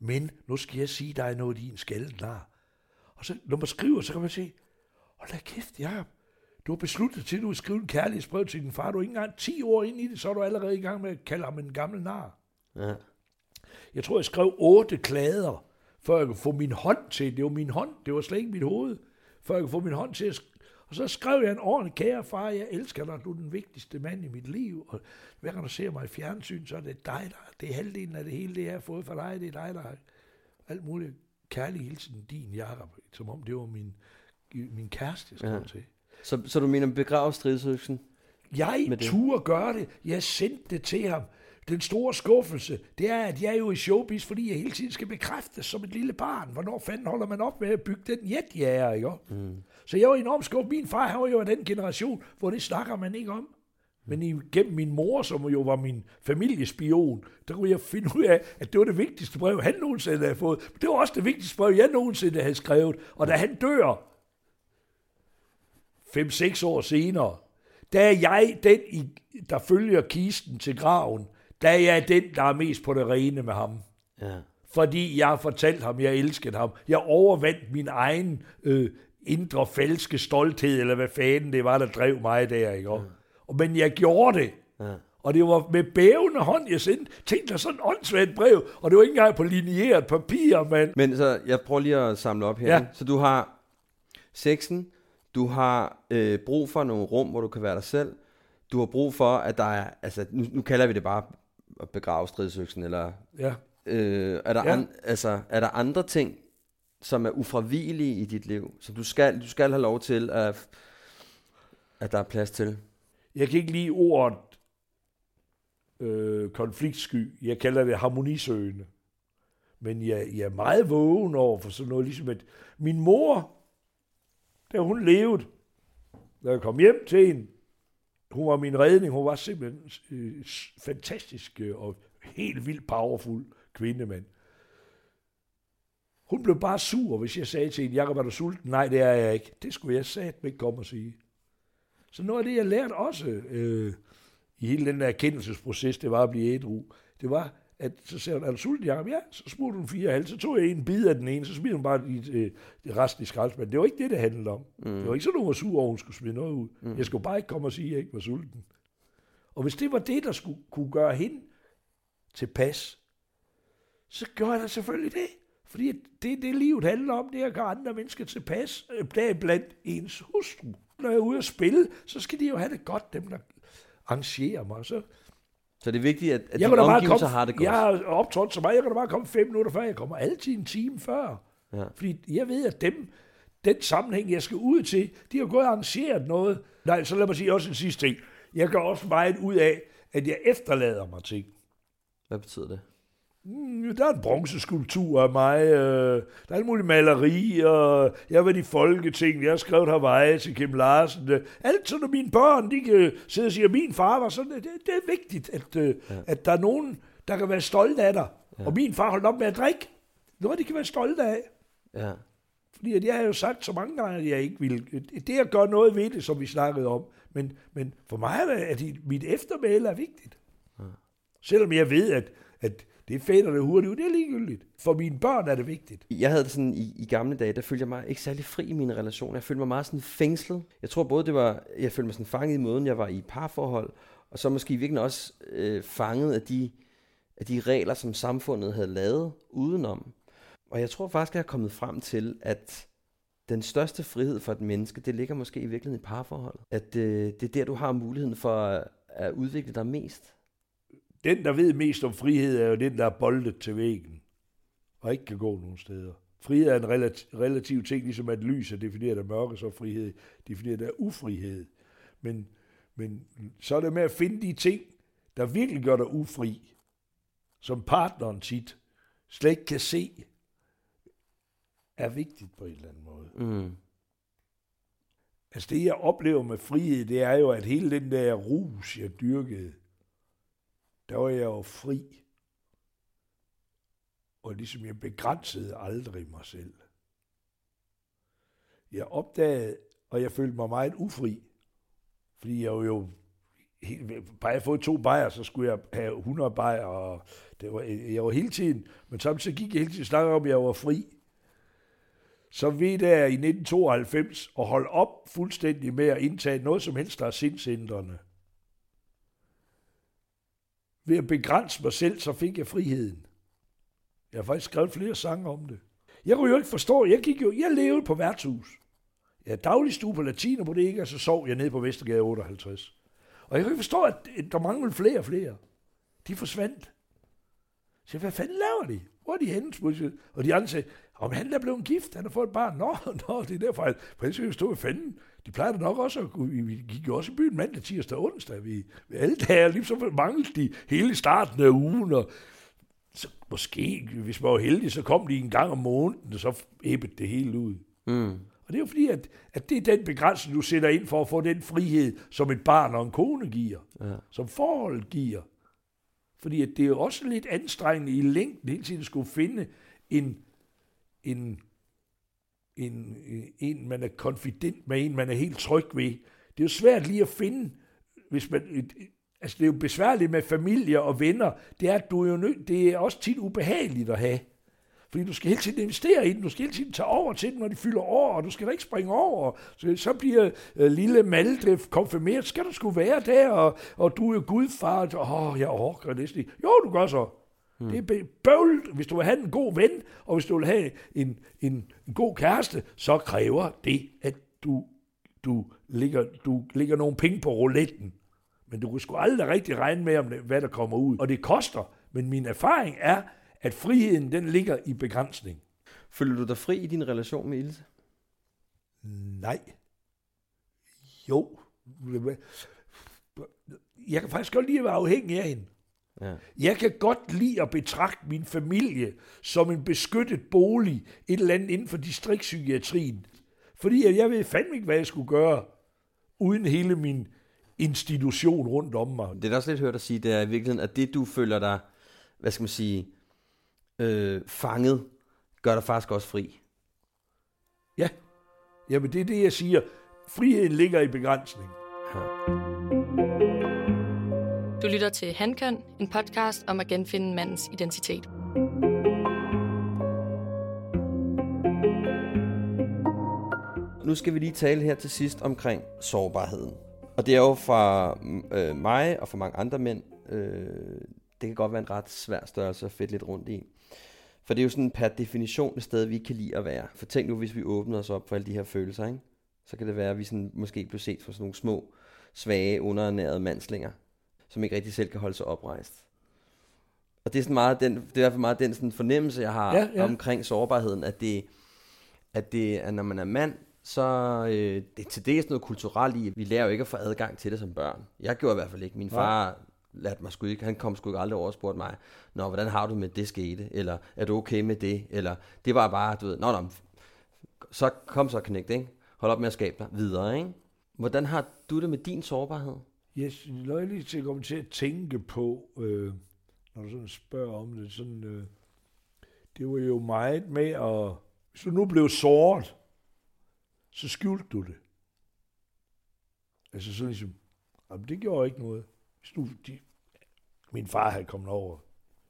Men nu skal jeg sige dig noget, din skaldet nar. Og så, når man skriver, så kan man se, hold da kæft, Jacob, du har besluttet til, at du vil skrive en kærlighedsbrev til din far. Du er ikke engang 10 år ind i det, så er du allerede i gang med at kalde ham en gammel nar. Ja. Jeg tror, jeg skrev otte klader, før jeg kunne få min hånd til. Det var min hånd, det var slet ikke mit hoved. Før jeg kunne få min hånd til at Og så skrev jeg en ordentlig, kære far, jeg elsker dig, du er den vigtigste mand i mit liv. Og hver gang du ser mig i fjernsyn, så er det dig, der det er halvdelen af det hele, det jeg har fået fra dig, det er dig, der alt muligt kærlig hilsen, din Jakob, som om det var min, min kæreste, jeg skrev Ja. til. Så, så du mener begrav stridsøksen? Jeg turde gøre det. Jeg sendte det til ham. Den store skuffelse, det er, at jeg er jo i showbiz, fordi jeg hele tiden skal bekræftes som et lille barn. Hvornår fanden holder man op med at bygge den jet, jeg er, ikke? Mm. Så jeg var enormt skuffet. Min far, han var jo af den generation, hvor det snakker man ikke om. Men igennem min mor, som jo var min familiespion, der kunne jeg finde ud af, at det var det vigtigste brev, han nogensinde havde fået. Men det var også det vigtigste brev, jeg nogensinde havde skrevet. Og da han dør, 5-6 år senere, der er jeg den, der følger kisten til graven. Der er jeg den, der er mest på det rene med ham. Ja. Fordi jeg har fortalt ham, jeg elskede ham. Jeg overvandt min egen øh, indre falske stolthed, eller hvad fanden det var, der drev mig der, ikke? Ja. Men jeg gjorde det. Ja. Og det var med bævende hånd, jeg sendte. Tænk dig sådan åndssvagt brev, og det var ikke engang på lineært papir, mand. Men så, jeg prøver lige at samle op her. Ja. Så du har sexen, du har øh, brug for nogle rum, hvor du kan være dig selv. Du har brug for, at der er, altså nu, nu kalder vi det bare at begrave stridsøksen, eller Ja. øh, er, der Ja. an, altså, er der andre ting, som er ufravigelige i dit liv, som du skal, du skal have lov til, at, at der er plads til? Jeg kan ikke lide ordet øh, konfliktsky. Jeg kalder det harmonisøgende. Men jeg, jeg er meget vågen over for sådan noget, ligesom at min mor, da hun levede, da jeg kom hjem til hende, hun var min redning, hun var simpelthen øh, fantastisk øh, og helt vildt powerful kvindemand. Hun blev bare sur, hvis jeg sagde til hende, Jacob, er du sulten? Nej, det er jeg ikke. Det skulle jeg satme ikke komme og sige. Så noget af det, jeg lærte også øh, i hele den der erkendelsesproces, det var at blive ædru, det var, at så sagde hun, er du sulten, Jacob? Ja, så smurte hun fire halv, så tog jeg en bid af den ene, så smed hun bare i, øh, det resten i skraldespanden. Det var ikke det, det handlede om. Mm. Det var ikke sådan, hun var sur over, hun skulle smide noget ud. Mm. Jeg skulle bare ikke komme og sige, at jeg ikke var sulten. Og hvis det var det, der skulle kunne gøre hende tilpas, så gør jeg selvfølgelig det. Fordi det er det, livet handler om, det er at gøre andre mennesker tilpas, øh, blandt ens hustru. Når jeg er ude at spille, så skal de jo have det godt, dem der arrangerer mig. Så Så det er vigtigt, at, at jeg dine omgivelser komme, har det godt. Jeg har optrådt så meget, jeg kan da bare komme fem minutter før. Jeg kommer altid en time før. Ja. Fordi jeg ved, at dem, den sammenhæng, jeg skal ud til, de har gået og arrangeret noget. Nej, så lad mig sige også en sidste ting. Jeg gør også meget ud af, at jeg efterlader mig ting. Hvad betyder det? Mm, Der er en bronzeskulptur af mig, øh, der er alt muligt maleri, og jeg har været i Folketing, jeg har skrevet Hawaii til Kim Larsen. Øh, alt sådan, at mine børn, de kan sidde og sige, at min far var sådan, det, det er vigtigt, at, øh, ja. at der er nogen, der kan være stolte af dig. Ja. Og min far holdt op med at drikke. Noget, de kan være stolte af. Ja. Fordi at jeg har jo sagt så mange gange, at jeg ikke vil. Det at gøre noget ved det, som vi snakkede om. Men, men for mig er det, at mit eftermæle er vigtigt. Ja. Selvom jeg ved, at, at det fader det hurtigt ud, det er ligegyldigt. For mine børn er det vigtigt. Jeg havde det sådan, i, i gamle dage, der følte jeg mig ikke særlig fri i mine relationer. Jeg følte mig meget sådan fængslet. Jeg tror både, det var, jeg følte mig sådan fanget i måden, jeg var i parforhold, og så måske virkelig også øh, fanget af de, af de regler, som samfundet havde lavet udenom. Og jeg tror faktisk, at jeg er kommet frem til, at den største frihed for et menneske, det ligger måske i virkeligheden i parforholdet. At øh, det er der, du har muligheden for at, at udvikle dig mest. Den, der ved mest om frihed, er jo den, der er boldet til væggen, og ikke kan gå nogen steder. Frihed er en relativ, relativ ting, ligesom at lys er defineret af mørke, så frihed defineret af ufrihed. Men, men så er det med at finde de ting, der virkelig gør dig ufri, som partneren tit slet ikke kan se, er vigtigt på en eller anden måde. Mm. Altså det, jeg oplever med frihed, det er jo, at hele den der rus, jeg dyrkede, der var jeg jo fri. Og ligesom jeg begrænsede aldrig mig selv. Jeg opdagede, og jeg følte mig meget ufri. Fordi jeg jo helt, bare jeg fået to bajer, så skulle jeg have 100 bajer, og det var, jeg var hele tiden, men samtidig gik jeg hele tiden snakke om, at jeg var fri. Så ved jeg i 1992 at holde op fuldstændig med at indtage noget som helst, der er sindsindrende. Ved at begrænse mig selv, så fik jeg friheden. Jeg har faktisk skrevet flere sange om det. Jeg kunne jo ikke forstå, jeg gik jo, jeg levede på værtshus. Jeg havde daglig stue på latin, og ikke, og så sov jeg nede på Vestergade 58. Og jeg kunne ikke forstå, at der manglede flere og flere. De forsvandt. Så jeg, hvad fanden laver de? Hvor er de henne? Og de andre sagde, om han er blevet gift, han har fået et barn. Nå, nå, det er derfor, for ellers skal vi stå i fanden. De plejer da nok også at vi gik jo også i byen mandag, tirsdag og onsdag. Vi, vi alle dage, lige så manglede de hele starten af ugen, og så måske, hvis man var heldig, så kom de en gang om måneden, og så æbbede det hele ud. Mm. Og det er jo fordi, at, at det er den begrænsning, du sætter ind for at få den frihed, som et barn og en kone giver. Ja. Som forholdet giver. Fordi at det er jo også lidt anstrengende i længden hele tiden at skulle finde en, en, en, en, man er konfident med, en man er helt tryg ved. Det er jo svært lige at finde, hvis man, altså det er jo besværligt med familie og venner, det er, at du er jo nød, det er også tit ubehageligt at have. Fordi du skal hele tiden investere i den, du skal hele tiden tage over til den, når de fylder år, og du skal da ikke springe over. Så, så bliver øh, lille Malte konfirmeret, skal du skulle være der, og, og du er jo gudfar, åh, oh, jeg orker næsten ikke. Jo, du gør så. Hmm. Det er bøvl, hvis du vil have en god ven, og hvis du vil have en, en, en god kæreste, så kræver det, at du, du, lægger, du lægger nogle penge på rouletten. Men du kan sgu aldrig rigtig regne med, om det, hvad der kommer ud. Og det koster. Men min erfaring er, at friheden den ligger i begrænsning. Føler du dig fri i din relation med Ilse? Nej. Jo. Jeg kan faktisk godt lide at være afhængig af hende. Ja. Jeg kan godt lide at betragte min familie som en beskyttet bolig, et eller andet inden for distriktspsykiatrien. Fordi jeg ved fandme ikke, hvad jeg skulle gøre, uden hele min institution rundt om mig. Det er også lidt hørt at sige, det er i virkeligheden, at det du føler dig, hvad skal man sige, øh, fanget, gør dig faktisk også fri. Ja, jamen det er det, jeg siger. Friheden ligger i begrænsning. Ja. Du lytter til Handkøn, en podcast om at genfinde mandens identitet. Nu skal vi lige tale her til sidst omkring sårbarheden. Og det er jo fra øh, mig og for mange andre mænd, øh, det kan godt være en ret svær størrelse at fedt lidt rundt i. For det er jo sådan per definition et sted, vi ikke kan lide at være. For tænk nu, hvis vi åbner os op for alle de her følelser, ikke? så kan det være, at vi sådan måske bliver set for sådan nogle små, svage, underernærede mandslinger, som ikke rigtig selv kan holde sig oprejst. Og det er, sådan meget den, det er i hvert fald meget den sådan fornemmelse, jeg har Ja, ja. omkring sårbarheden, at det, at det at når man er mand, så øh, det er til dels noget kulturelt i, vi lærer jo ikke at få adgang til det som børn. Jeg gjorde i hvert fald ikke. Min far lærte mig sgu ikke, han kom sgu ikke aldrig over og spurgte mig, Nå, hvordan har du med det skete? Eller er du okay med det? Eller det var bare, du ved, nå, nå, så kom så knægt, ikke? Hold op med at skabe dig videre, ikke? Hvordan har du det med din sårbarhed? Jeg lige til at komme til at tænke på, øh, når du sådan spørger om det, sådan, øh, det var jo meget med at, hvis du nu blev såret, så skjulte du det. Altså sådan ligesom, jamen det gjorde ikke noget. Hvis nu, de, min far havde kommet over,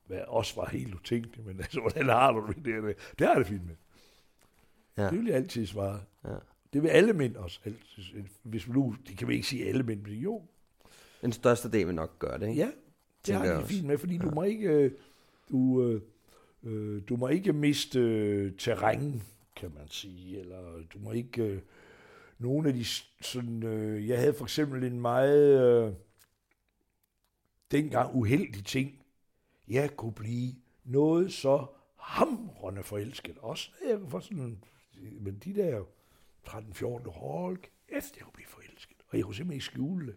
hvad også var helt utænkeligt, men altså, hvordan har du det? Det, det har det fint med. Ja. Det vil jeg altid svare. Ja. Det vil alle mænd også. altid. Hvis nu, det kan vi ikke sige alle mænd, men jo, Den største del vil nok gøre det, ikke? Ja, det har de fint med, fordi du må ikke, øh, du, øh, øh, du må ikke miste øh, terræn, kan man sige, eller du må ikke... Øh, nogle af de sådan... Øh, jeg havde for eksempel en meget... Øh, dengang uheldig ting. Jeg kunne blive noget så hamrende forelsket. Også jeg var sådan... Men de der 13-14 hold efter jeg kunne blive forelsket. Og jeg kunne simpelthen ikke skjule det.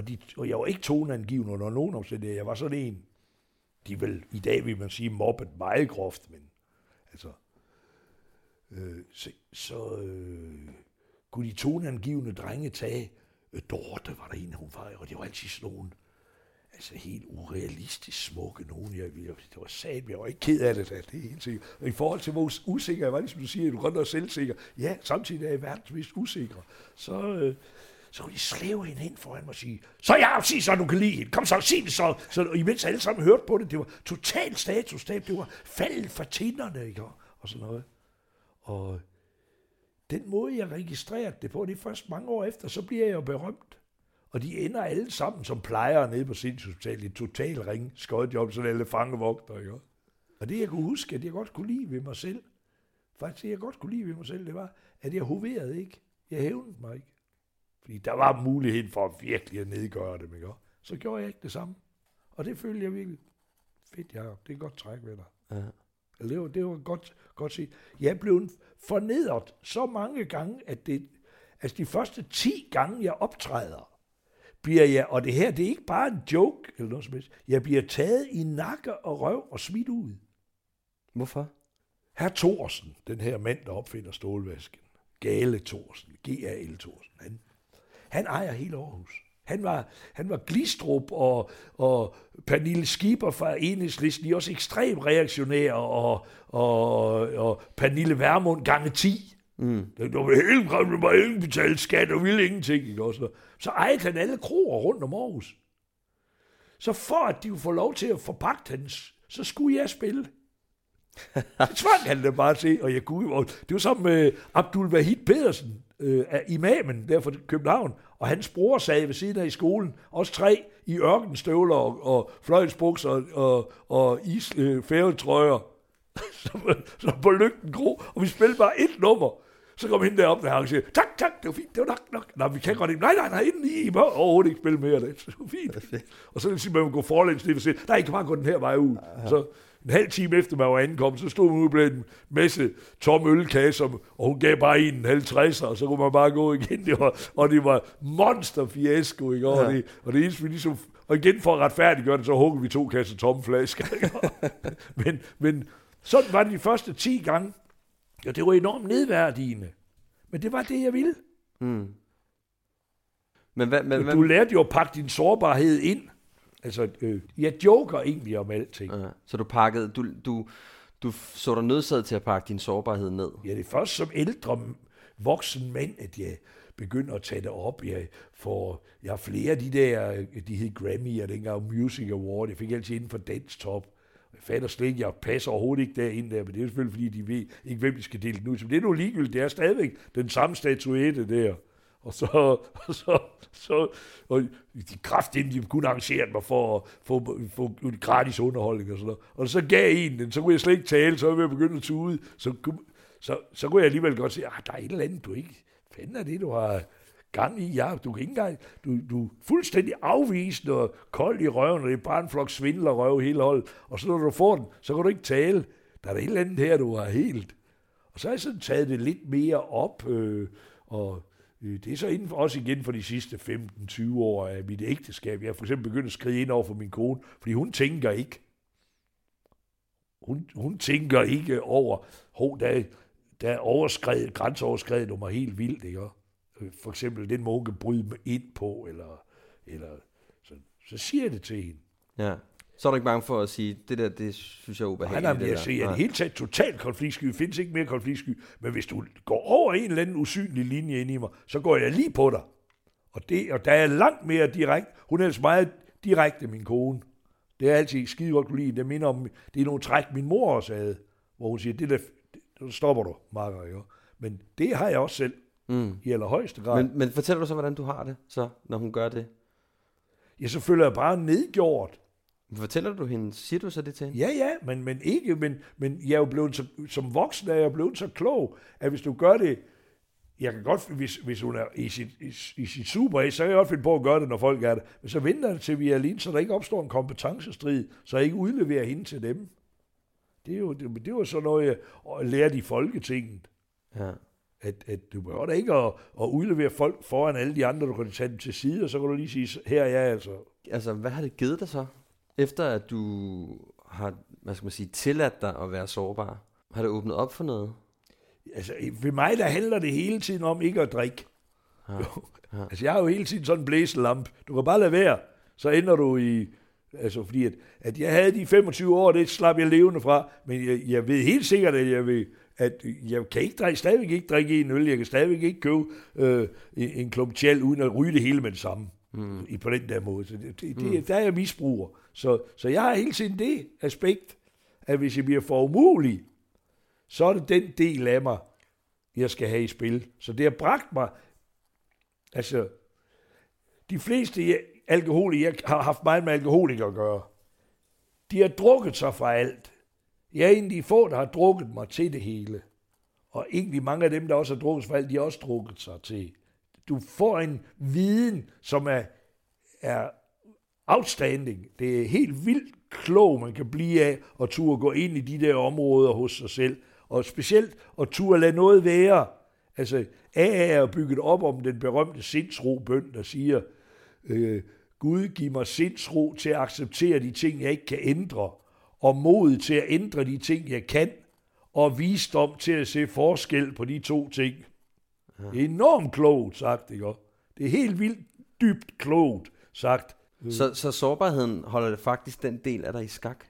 Og, de, og jeg var ikke toneangivende under nogen omstændigheder. Jeg var sådan en, de vil, i dag vil man sige, mobbet meget groft, men altså, øh, så, så øh, kunne de toneangivende drenge tage, øh, Dorte var der en, hun var, og det var altid sådan nogle, altså helt urealistisk smukke nogen. Jeg, jeg, det var sat, jeg var ikke ked af det, da, det er helt sikkert. Og i forhold til, hvor usikker jeg var, ligesom du siger, du godt nok selvsikker. Ja, samtidig er jeg verdens mest usikre. Så, øh, så kunne de slæve hende ind foran mig og sige, så ja, sig så, du kan lide hende. Kom så, sig det så. så og imens alle sammen hørte på det, det var total statustab. Det var faldet for tinderne, ikke? Og, og sådan noget. Og den måde, jeg registrerede det på, det er først mange år efter, så bliver jeg jo berømt. Og de ender alle sammen som plejere nede på sindshospitalet i total ring, skøjtjob, sådan alle fangevogter, ikke? Og det, jeg kunne huske, at jeg godt kunne lide ved mig selv, faktisk det, jeg godt kunne lide ved mig selv, det var, at jeg hoverede ikke. Jeg hævnede mig ikke. Fordi der var mulighed for virkelig at nedgøre dem, ikke? Så gjorde jeg ikke det samme. Og det følte jeg virkelig fedt, Jacob. Det er godt træk ved dig. Ja. Eller Det var, det var godt, godt set. Jeg blev fornedret så mange gange, at det, altså de første 10 gange, jeg optræder, bliver jeg, og det her, det er ikke bare en joke eller noget som helst, jeg bliver taget i nakke og røv og smidt ud. Hvorfor? Herr Thorsen, den her mand, der opfinder stålvasken, Gale Thorsen, G.A.L. Thorsen, han, han ejer hele Aarhus. Han var, han var Glistrup og, og Pernille Schieber fra Enhedslisten, de er også ekstremt reaktionære, og, og, og Pernille Vermund gange 10. Mm. Der var helt der var ingen betalt skat og ville ingenting. Ikke? Også, så ejede han alle kroer rundt om Aarhus. Så for at de kunne få lov til at forpagte hans, så skulle jeg spille. Det tvang han da bare til, og jeg kunne, det var sammen med Abdul Wahid Pedersen, øh, af imamen der fra København, og hans bror sad ved siden af i skolen, også tre i ørkenstøvler og, og fløjelsbukser og, og, og is, øh, færgetrøjer, så, så på lygten gro, og vi spillede bare et nummer. Så kom hende derop ham og siger, tak, tak, det var fint, det var nok, nok. Nej, vi kan godt ikke. Nej, nej, nej, inden I må overhovedet ikke spille mere. Det var fint. Og så vil sige, man må gå forlæns det, og sige, nej, I kan bare gå den her vej ud. Så en halv time efter man var ankommet, så stod hun ude blandt en masse tomme ølkasser, og hun gav bare en en halv 60, og så kunne man bare gå igen. Det var, og det var monster fiasko, ikke? Og, Ja. det, og det eneste, vi ligesom, og igen for at retfærdiggøre det, så huggede vi to kasser tomme flasker. Men, men sådan var det de første 10 gange. Ja, det var enormt nedværdigende. Men det var det, jeg ville. Mm. Men hvad, men, hvad, Du lærte jo at pakke din sårbarhed ind. Altså, øh, jeg joker egentlig om alting. ja, så du pakkede, du, du, du så dig nødsaget til at pakke din sårbarhed ned. Ja, det er først som ældre voksen mand, at jeg begynder at tage det op. Jeg, får, jeg har flere af de der, de hed Grammy og dengang Music Award. Jeg fik altid inden for Dance Top. Jeg fatter slet ikke, jeg passer overhovedet ikke derind der, men det er selvfølgelig, fordi de ved ikke, hvem de skal dele den ud. Så det er nu ligegyldigt, det er stadigvæk den samme statuette der. Og så, og så, så og de kraftinde, de kunne arrangere mig for at få, få en gratis underholdning og sådan noget. Og så gav en den, så kunne jeg slet ikke tale, så var jeg begyndt at tude. Så, kunne- så, så kunne jeg alligevel godt sige, at der er et eller andet, du ikke, fanden er det, du har gang i. Ja, du kan ikke engang, du, du er fuldstændig afvisende og kold i røven, og det er bare en flok svindler røv hele holdet. Og så når du får den, så kan du ikke tale. Der er et eller andet her, du har helt. Og så har jeg sådan taget det lidt mere op, øh, og Øh, det er så inden for, også igen for de sidste 15-20 år af mit ægteskab. Jeg har for eksempel begyndt at skride ind over for min kone, fordi hun tænker ikke. Hun, hun tænker ikke over, hov, der, der er overskrevet, grænseoverskrevet nummer helt vildt, ikke? Øh, for eksempel den må hun kan bryde ind på, eller, eller så, så siger jeg det til hende. Ja. Så er du ikke bange for at sige, det der, det synes jeg er Nej, ubehageligt. nej, men det jeg siger, Nej. at helt taget totalt konfliktsky. Findes ikke mere konfliktsky. Men hvis du går over en eller anden usynlig linje ind i mig, så går jeg lige på dig. Og, det, og der er langt mere direkte. Hun er ellers meget direkte, min kone. Det er altid skide godt kunne lide. Det minder om, det er nogle træk, min mor også havde, hvor hun siger, det der, det, stopper du, Marker. Jo. Men det har jeg også selv, Mm. i allerhøjeste grad. Men, men fortæller du så, hvordan du har det, så, når hun gør det? Ja, så føler jeg bare nedgjort. Fortæller du hende, siger du så det til hende? Ja, ja, men, men ikke, men, men jeg er jo blevet så, som voksen er jeg blevet så klog, at hvis du gør det, jeg kan godt, hvis, hvis hun er i sit, i, i sit super så kan jeg godt finde på at gøre det, når folk er det. Men så venter til, vi er alene, så der ikke opstår en kompetencestrid, så jeg ikke udleverer hende til dem. Det er jo, det, det var sådan noget, jeg lærte i Folketinget. Ja. At, at du behøver da ikke at, at udlevere folk foran alle de andre, du kan tage dem til side, og så kan du lige sige, her er jeg altså. Altså, hvad har det givet dig så? Efter at du har, hvad skal man sige, tilladt dig at være sårbar, har det åbnet op for noget? Altså, ved mig, der handler det hele tiden om ikke at drikke. Ja. Ja. Altså, jeg har jo hele tiden sådan en blæselamp. Du kan bare lade være, så ender du i... Altså, fordi at, at jeg havde de 25 år, det slap jeg levende fra, men jeg, jeg ved helt sikkert, at jeg vil at jeg kan ikke drikke, stadigvæk ikke drikke en øl, jeg kan stadigvæk ikke købe øh, en klump tjal, uden at ryge det hele med det samme. Mm. I, på den der måde. Så det, det, det, mm. der er jeg misbruger. Så, så jeg har hele tiden det aspekt, at hvis jeg bliver for umulig, så er det den del af mig, jeg skal have i spil. Så det har bragt mig, altså, de fleste alkoholikere, jeg har haft meget med alkoholikere at gøre, de har drukket sig fra alt. Jeg er en af de få, der har drukket mig til det hele. Og egentlig mange af dem, der også har drukket sig fra alt, de har også drukket sig til. Du får en viden, som er, er outstanding. Det er helt vildt klog, man kan blive af at turde gå ind i de der områder hos sig selv. Og specielt at turde lade noget være. Altså, AA er bygget op om den berømte sindsro-bøn, der siger, øh, Gud giv mig sindsro til at acceptere de ting, jeg ikke kan ændre, og mod til at ændre de ting, jeg kan, og visdom til at se forskel på de to ting. Ja. Det er enormt klogt sagt, ikke? Det er helt vildt dybt klogt sagt. Så, så sårbarheden holder det faktisk den del af dig i skak?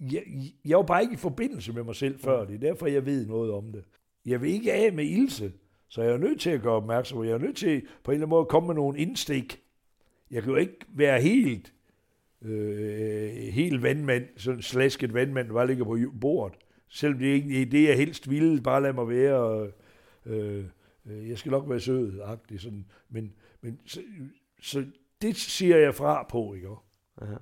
Jeg, jeg var bare ikke i forbindelse med mig selv før. Det er derfor, jeg ved noget om det. Jeg vil ikke af med Ilse, så jeg er nødt til at gøre opmærksom. Jeg er nødt til på en eller anden måde at komme med nogle indstik. Jeg kan jo ikke være helt, øh, helt vandmand, sådan slasket vandmand, der bare ligger på bordet. Selvom det ikke er det, jeg helst ville, bare lade mig være. Øh, øh, jeg skal nok være sød, agtig, sådan. Men, men så, så det siger jeg fra på, ikke? Aha.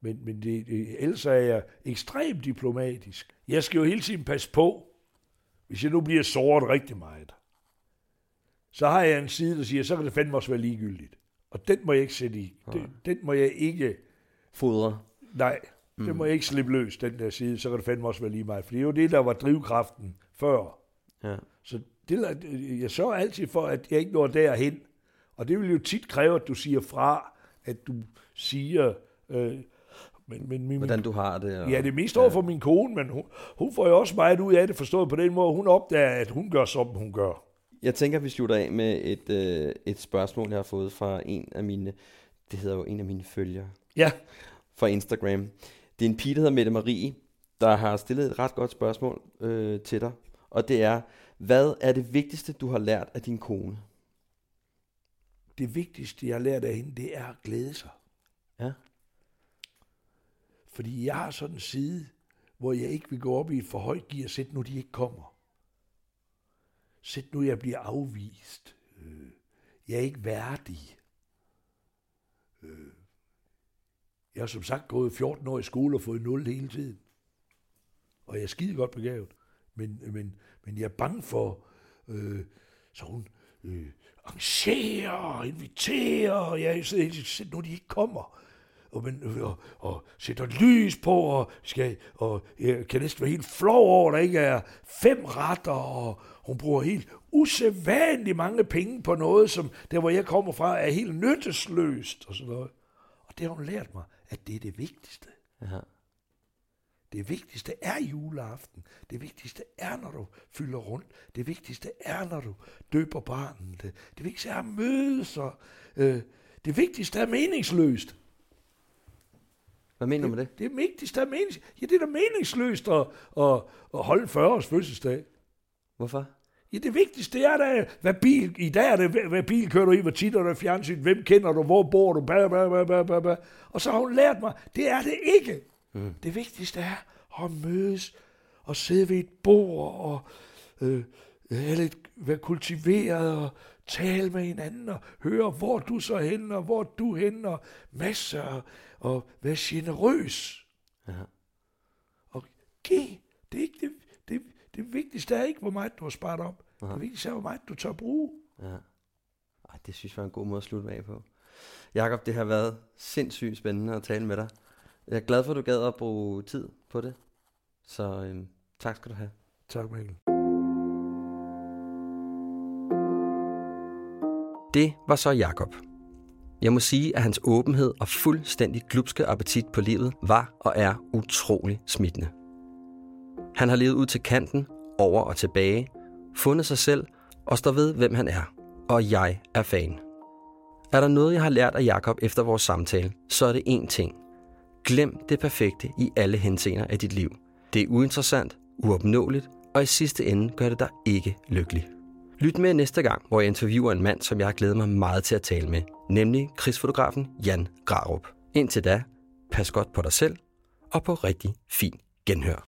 Men, men det, det, ellers er jeg ekstremt diplomatisk. Jeg skal jo hele tiden passe på, hvis jeg nu bliver såret rigtig meget. Så har jeg en side, der siger, så kan det fandme også være ligegyldigt. Og den må jeg ikke sætte i. Den, den må jeg ikke... Fodre. Nej, mm. den må jeg ikke slippe løs, den der side. Så kan det fandme også være lige meget. For det er jo det, der var drivkraften før. Ja. Så det, jeg sørger altid for, at jeg ikke når derhen. Og det vil jo tit kræve, at du siger fra, at du siger... Øh, men, men min, Hvordan du har det. Og, ja, det er mest over ja. for min kone, men hun, hun får jo også meget ud af det, forstået på den måde. Hun opdager, at hun gør, som hun gør. Jeg tænker, vi slutter af med et, øh, et spørgsmål, jeg har fået fra en af mine, det hedder jo en af mine følgere. Ja. Fra Instagram. Det er en pige, der hedder Mette Marie, der har stillet et ret godt spørgsmål øh, til dig. Og det er, hvad er det vigtigste, du har lært af din kone? Det vigtigste, jeg har lært af hende, det er at glæde sig. Ja. Fordi jeg har sådan en side, hvor jeg ikke vil gå op i et for højt gear, sæt nu de ikke kommer. Sæt nu jeg bliver afvist. Øh, jeg er ikke værdig. Øh, jeg har som sagt gået 14 år i skole og fået 0 hele tiden. Og jeg er skide godt begavet. Men, men, men jeg er bange for, øh, så hun øh, arrangere, og inviterer, og jeg så, helt nu de ikke kommer og, men, og, og sætter lys på, og, skal, og jeg kan næsten være helt flov over, der ikke er fem retter, og hun bruger helt usædvanligt mange penge på noget, som der, hvor jeg kommer fra, er helt nyttesløst, og sådan noget. Og det har hun lært mig, at det er det vigtigste. Ja. Det vigtigste er juleaften. Det vigtigste er, når du fylder rundt. Det vigtigste er, når du døber barnet. Det, det vigtigste er at mødes. Og, øh, det vigtigste er meningsløst. Hvad mener du med det? Det vigtigst, der er menings... Ja, det er da meningsløst at, at, at holde 40 års fødselsdag. Hvorfor? Ja, det vigtigste er da, hvad bil, i dag er det, hvad bil kører du i, hvor tit er der fjernsyn, hvem kender du, hvor bor du, bla, bla, bla, bla, bla. Og så har hun lært mig, det er det ikke. Mm. Det vigtigste er at mødes og sidde ved et bord og øh, lidt, være kultiveret og tale med hinanden og høre, hvor du så hen og hvor du hen og masser og, og være generøs. Ja. Og giv. Det er ikke det, det, det vigtigste er ikke, hvor meget du har sparet op. Aha. Det vigtigste er, hvor meget du tør bruge. Ja. Ej, det synes jeg var en god måde at slutte af på. Jakob, det har været sindssygt spændende at tale med dig. Jeg er glad for, at du gad at bruge tid på det. Så øhm, tak skal du have. Tak, Mikkel. Det var så Jakob. Jeg må sige, at hans åbenhed og fuldstændig glupske appetit på livet var og er utrolig smittende. Han har levet ud til kanten, over og tilbage, fundet sig selv og står ved, hvem han er. Og jeg er fan. Er der noget, jeg har lært af Jakob efter vores samtale, så er det én ting. Glem det perfekte i alle henseender af dit liv. Det er uinteressant, uopnåeligt, og i sidste ende gør det dig ikke lykkelig. Lyt med næste gang, hvor jeg interviewer en mand, som jeg har glædet mig meget til at tale med, nemlig krigsfotografen Jan Grarup. Indtil da, pas godt på dig selv og på rigtig fin genhør.